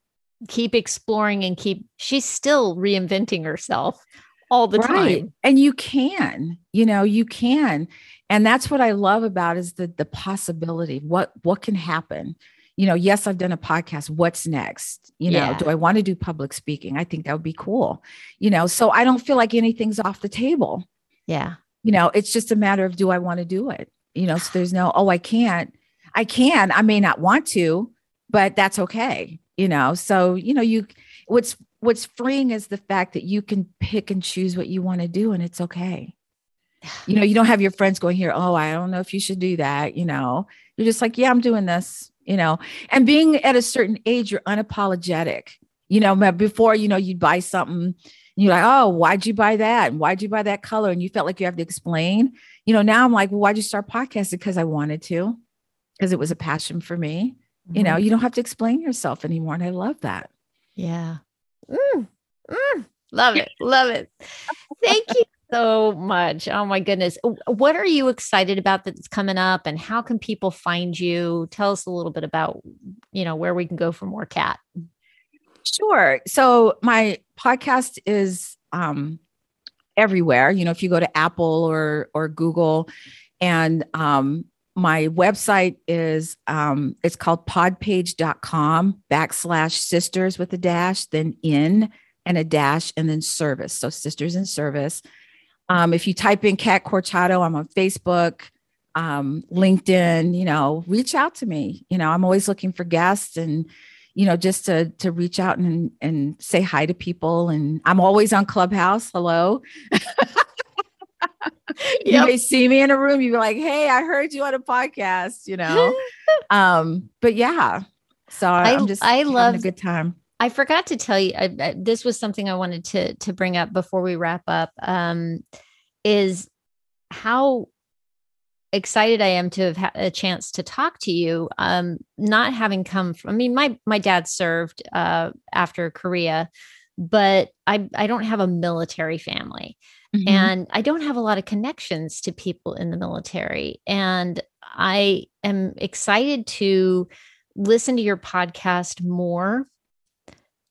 keep exploring and keep, she's still reinventing herself all the time. and you can you know you can. And that's what i love about is the the possibility what what can happen? You know yes i've done a podcast what's next? You know Yeah. do i want to do public speaking? I think that would be cool. You know so i don't feel like anything's off the table. Yeah. you know it's just a matter of do i want to do it? You know so there's no oh i can't i can i may not want to but that's okay you know? So you know you what's what's freeing is the fact that you can pick and choose what you want to do and it's okay. You know you don't have your friends going here oh i don't know if you should do that you know? You're just like yeah i'm doing this you know? And being at a certain age you're unapologetic you know? Before you know you'd buy something and you're like oh why'd you buy that? And why'd you buy that color? And you felt like you have to explain. You know now i'm like well why'd you start podcasting? Because i wanted to because it was a passion for me you know Mhm. you don't have to explain yourself anymore and i love that Yeah. Mm, mm, love it. Love it. Thank you so much. Oh my goodness. What are you excited about that's coming up and how can people find you? Tell us a little bit about, you know, where we can go for more cat. Sure. So my podcast is um, everywhere. You know, if you go to Apple or or Google, and um, my website is um, it's called podpage.com backslash sisters with a dash, then in and a dash, and then service. So sisters in service. Um, if you type in Cat Corchado, I'm on Facebook, um, LinkedIn. You know, reach out to me. You know, I'm always looking for guests and you know, just to to reach out and and say hi to people. And I'm always on Clubhouse. Hello. You Yep. may see me in a room. You're like, hey, I heard you on a podcast, you know. um, but yeah. So I- am just I love- a good time. I forgot to tell you, I, I, this was something I wanted to to bring up before we wrap up. Um, is how excited I am to have had a chance to talk to you. Um, not having come from, I mean, my my dad served uh, after Korea, but I I don't have a military family, mm-hmm. and I don't have a lot of connections to people in the military, and I am excited to listen to your podcast more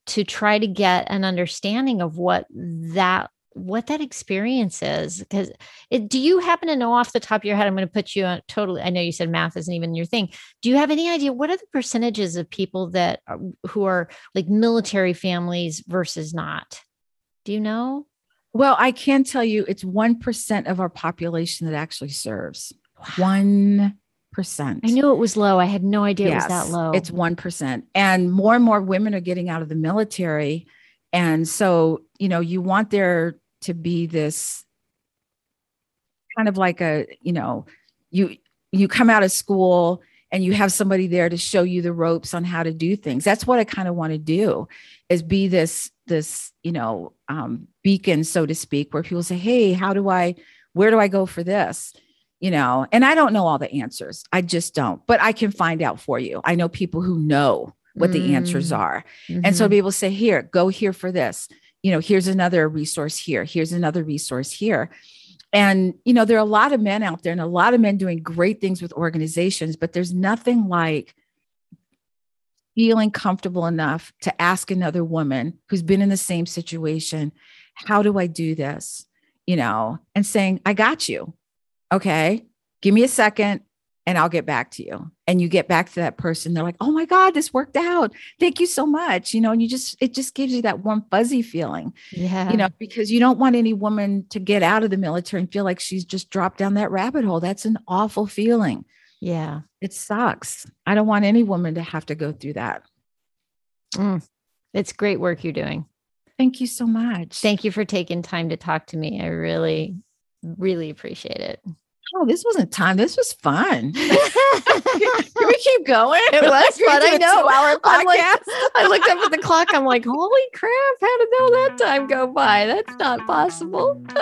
to try to get an understanding of what that what that experience is because do you happen to know off the top of your head i'm going to put you on totally i know you said math isn't even your thing. Do you have any idea what are the percentages of people that are, who are like military families versus not? Do you know? Well i can tell you it's 1% of our population that actually serves. Wow. 1% i knew it was low. I had no idea yes, it was that low. it's 1% and more and more women are getting out of the military. And so you know you want their to be this kind of like a you know you you come out of school and you have somebody there to show you the ropes on how to do things that's what i kind of want to do is be this this you know um, beacon so to speak where people say hey how do i where do i go for this you know and i don't know all the answers i just don't but i can find out for you i know people who know what mm. the answers mm. are mm-hmm. and so able to say here go here for this you know, here's another resource here, here's another resource here. And, you know, there are a lot of men out there and a lot of men doing great things with organizations, but there's nothing like feeling comfortable enough to ask another woman who's been in the same situation, how do I do this? You know, and saying, I got you. Okay. Give me a second and I'll get back to you. And you get back to that person, they're like, oh my God, this worked out. Thank you so much. You know, and you just, it just gives you that warm, fuzzy feeling. Yeah. You know, because you don't want any woman to get out of the military and feel like she's just dropped down that rabbit hole. That's an awful feeling. Yeah. It sucks. I don't want any woman to have to go through that. Mm. It's great work you're doing. Thank you so much. Thank you for taking time to talk to me. I really, really appreciate it oh, this wasn't time. This was fun. Can we keep going? It was fun. I know. I'm like, I looked up at the clock. I'm like, holy crap! How did all that time go by? That's not possible.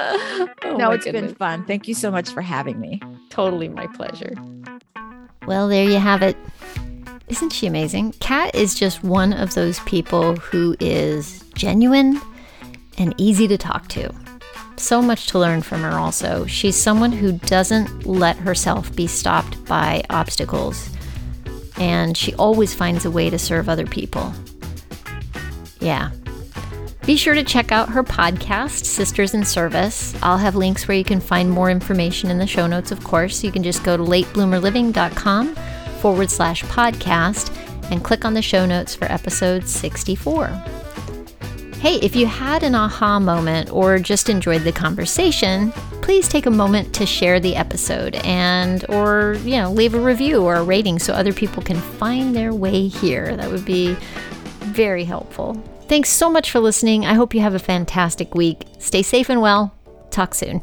Oh, no, it's goodness. been fun. Thank you so much for having me. Totally my pleasure. Well, there you have it. Isn't she amazing? Kat is just one of those people who is genuine and easy to talk to so much to learn from her, also. She's someone who doesn't let herself be stopped by obstacles, and she always finds a way to serve other people. Yeah. Be sure to check out her podcast, Sisters in Service. I'll have links where you can find more information in the show notes, of course. You can just go to latebloomerliving.com forward slash podcast and click on the show notes for episode 64. Hey, if you had an aha moment or just enjoyed the conversation, please take a moment to share the episode and or, you know, leave a review or a rating so other people can find their way here. That would be very helpful. Thanks so much for listening. I hope you have a fantastic week. Stay safe and well. Talk soon.